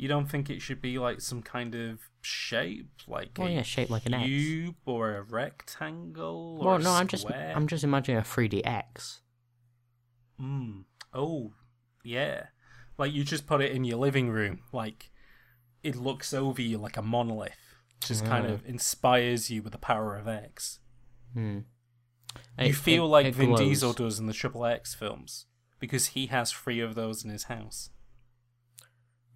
X. You don't think it should be like some kind of shape, like Well, a yeah, shape like an X. cube or a rectangle? Well, no, I'm just? I'm just imagining a 3DX. Mm. Oh, yeah. Like you just put it in your living room, like it looks over you like a monolith. Just kind Ah. of inspires you with the power of X. Hmm. You feel it- like it Vin glows. Diesel does in the Triple X films because he has three of those in his house.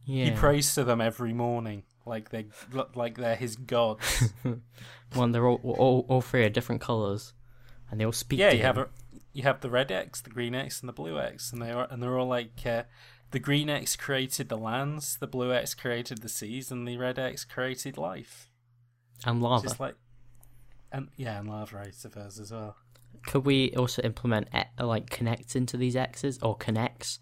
Yeah. He prays to them every morning, like they like they're his gods. Well, they're all, all all three are different colors, and they all speak. yeah, to you him. have a, you have the red X, the green X, and the blue X, and they are and they're all like uh, the green X created the lands, the blue X created the seas, and the red X created life. and lava. Just like and yeah, and lava I suppose as well. Could we also implement like Kinects into these X's or Kinects?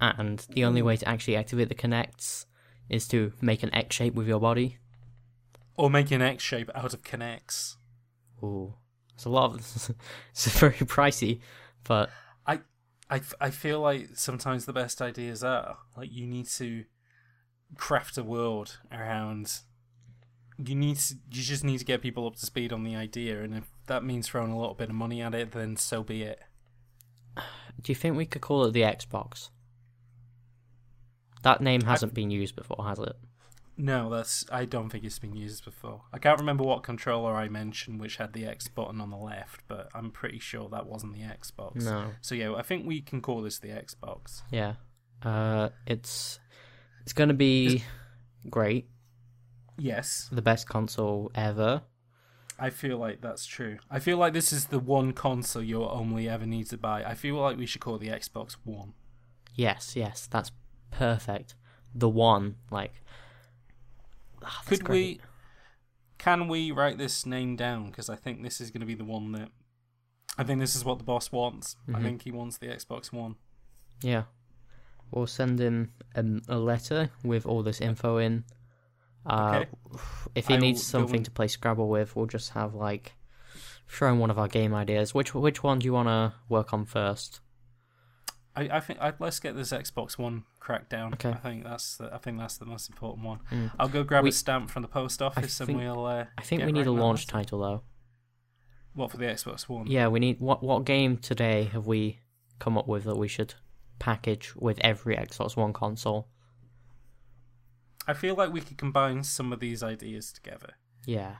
And the only way to actually activate the Kinects is to make an X shape with your body. Or make an X shape out of Kinects. Ooh, it's a lot of. it's very pricey, but I, I, f- I feel like sometimes the best ideas are like you need to craft a world around. You need to, you just need to get people up to speed on the idea, and if that means throwing a little bit of money at it, then so be it. do you think we could call it the Xbox? That name hasn't been used before, has it? No, that's I don't think it's been used before. I can't remember what controller I mentioned which had the X button on the left, but I'm pretty sure that wasn't the Xbox. No. So yeah, I think we can call this the Xbox. Yeah. Uh, it's It's going to be great. Yes, The best console ever. I feel like that's true. I feel like this is the one console you'll only ever need to buy. I feel like we should call it the Xbox One. Yes, yes, that's perfect. The one, like. That's Could great. we? Can we write this name down? Because I think this is going to be the one that. I think this is what the boss wants. I Mhm. think he wants the Xbox One. Yeah. We'll send him a, a letter with all this info in. Uh, Okay. If he I needs something to play Scrabble with, we'll just have like show him one of our game ideas. Which which one do you want to work on first? I, I think I, let's get this Xbox One cracked down. Okay. I think that's the, I think that's the most important one. Mm. I'll go grab We- a stamp from the post office and we'll. Uh, I think we need a launch that. title though. What for the Xbox One? Yeah, we need what what game today have we come up with that we should package with every Xbox One console? I feel like we could combine some of these ideas together. Yeah,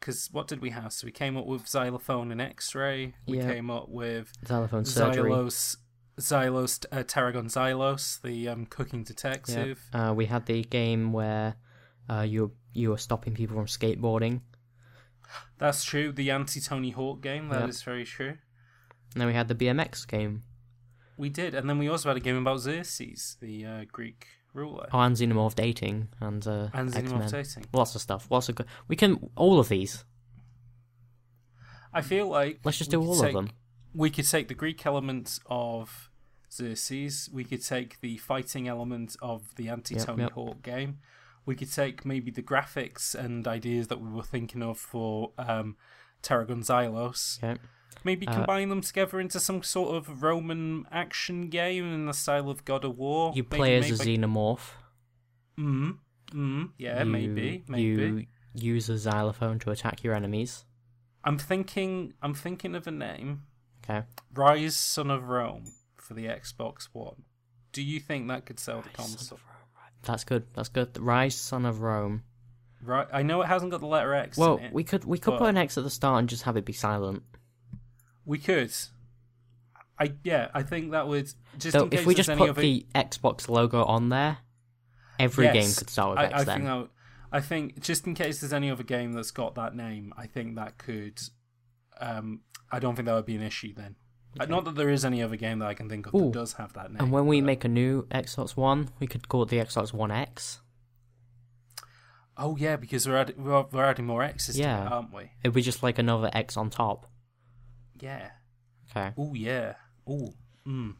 Because what did we have? So we came up with Xylophone and X-Ray. We Yeah. came up with xylophone surgery. Xylos, Xylos, uh, Tarragon Xylos, the um, cooking detective. Uh, we had the game where uh, you you were stopping people from skateboarding. That's true. The anti-Tony Hawk game. That Yep. is very true. And then we had the BMX game. We did, and then we also had a game about Xerxes, the uh, Greek ruler, Oh, and Xenomorph Dating and uh, and X-Men. Xenomorph Dating. Lots of stuff. Lots of good. We can all of these. I feel like Let's just do all take- of them. We could take the Greek element of Xerxes. We could take the fighting element of the anti-Tony Yep, yep. Hawk game. We could take maybe the graphics and ideas that we were thinking of for um, Tarragon Xylos. Okay. Maybe Uh, combine them together into some sort of Roman action game in the style of God of War. You Maybe play as a xenomorph. Mm, mm, yeah, you, maybe, maybe. You use a xylophone to attack your enemies. I'm thinking. I'm thinking of a name. Okay. Ryse, Son of Rome, for the Xbox One. Do you think that could sell the console? That's good. That's good. Ryse, son of Rome. Right. I know it hasn't got the letter X. Well, in it. we could we could but- put an X at the start and just have it be silent. we could. I yeah. I think that would just So in case if we there's just any put other- the Xbox logo on there, every Yes, game could start with I, X I then. think that. would- I think just in case there's any other game that's got that name, I think that could. Um, I don't think that would be an issue then. Uh, Not that there is any other game that I can think of Ooh. that does have that name. and when we but- make a new Xbox One, we could call it the Xbox One X. oh yeah, because we're adding, we're, we're adding more X's to Yeah. it, aren't we? It'd be just like another X on top. Yeah. Okay. Oh yeah. Oh. Mm.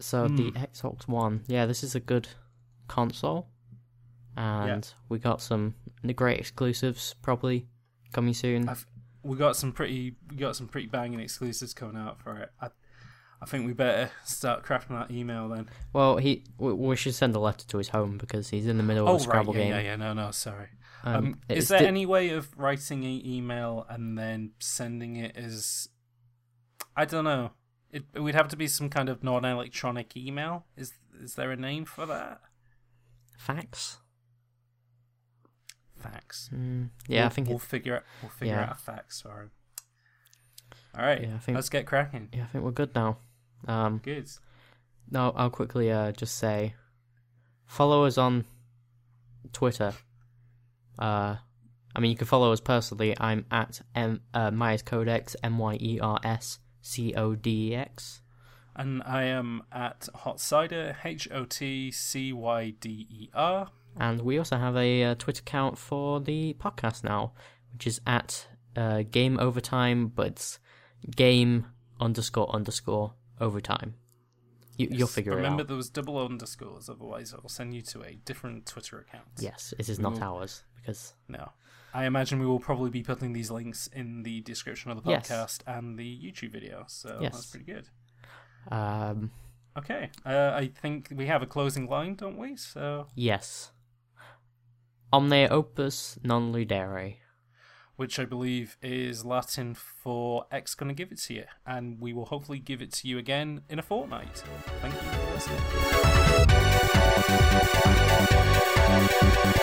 So the Hmm. Xbox One, yeah, this is a good console, and we got some great exclusives probably coming soon. I've, we got some pretty we got some pretty banging exclusives coming out for it. I, I think we better start crafting that email then. Well, he we, we should send a letter to his home because he's in the middle of Oh a Scrabble right, yeah, game. yeah, yeah. No, no, sorry. Um, Um, is there di- any way of writing an email and then sending it as? I don't know. It, it would have to be some kind of non-electronic email. Is is there a name for that? fax? Fax. Mm, yeah, we'll, I think we'll figure out we'll figure yeah. out a fax for. All right, Yeah, I think- let's get cracking. yeah, I think we're good now. Um, Good. no, I'll quickly uh, just say, follow us on Twitter. Uh, I mean, you can follow us personally. I'm at M uh, Myers Codex M Y E R S C O D E X. And I am at Hot Cyder, H O T C Y D E R. And we also have a uh, Twitter account for the podcast now, which is at uh, Game Overtime, but it's game underscore underscore overtime. You, You'll figure it out. Remember, there was double underscores, otherwise, I'll send you to a different Twitter account. Yes, it is We not will- ours because No. I imagine we will probably be putting these links in the description of the Yes. podcast and the YouTube video, so Yes. that's pretty good. um, Okay, uh, I think we have a closing line, don't we? So, yes. Omne opus non ludere. Which I believe is Latin for X gonna give it to you, and we will hopefully give it to you again in a fortnight. Thank you for listening.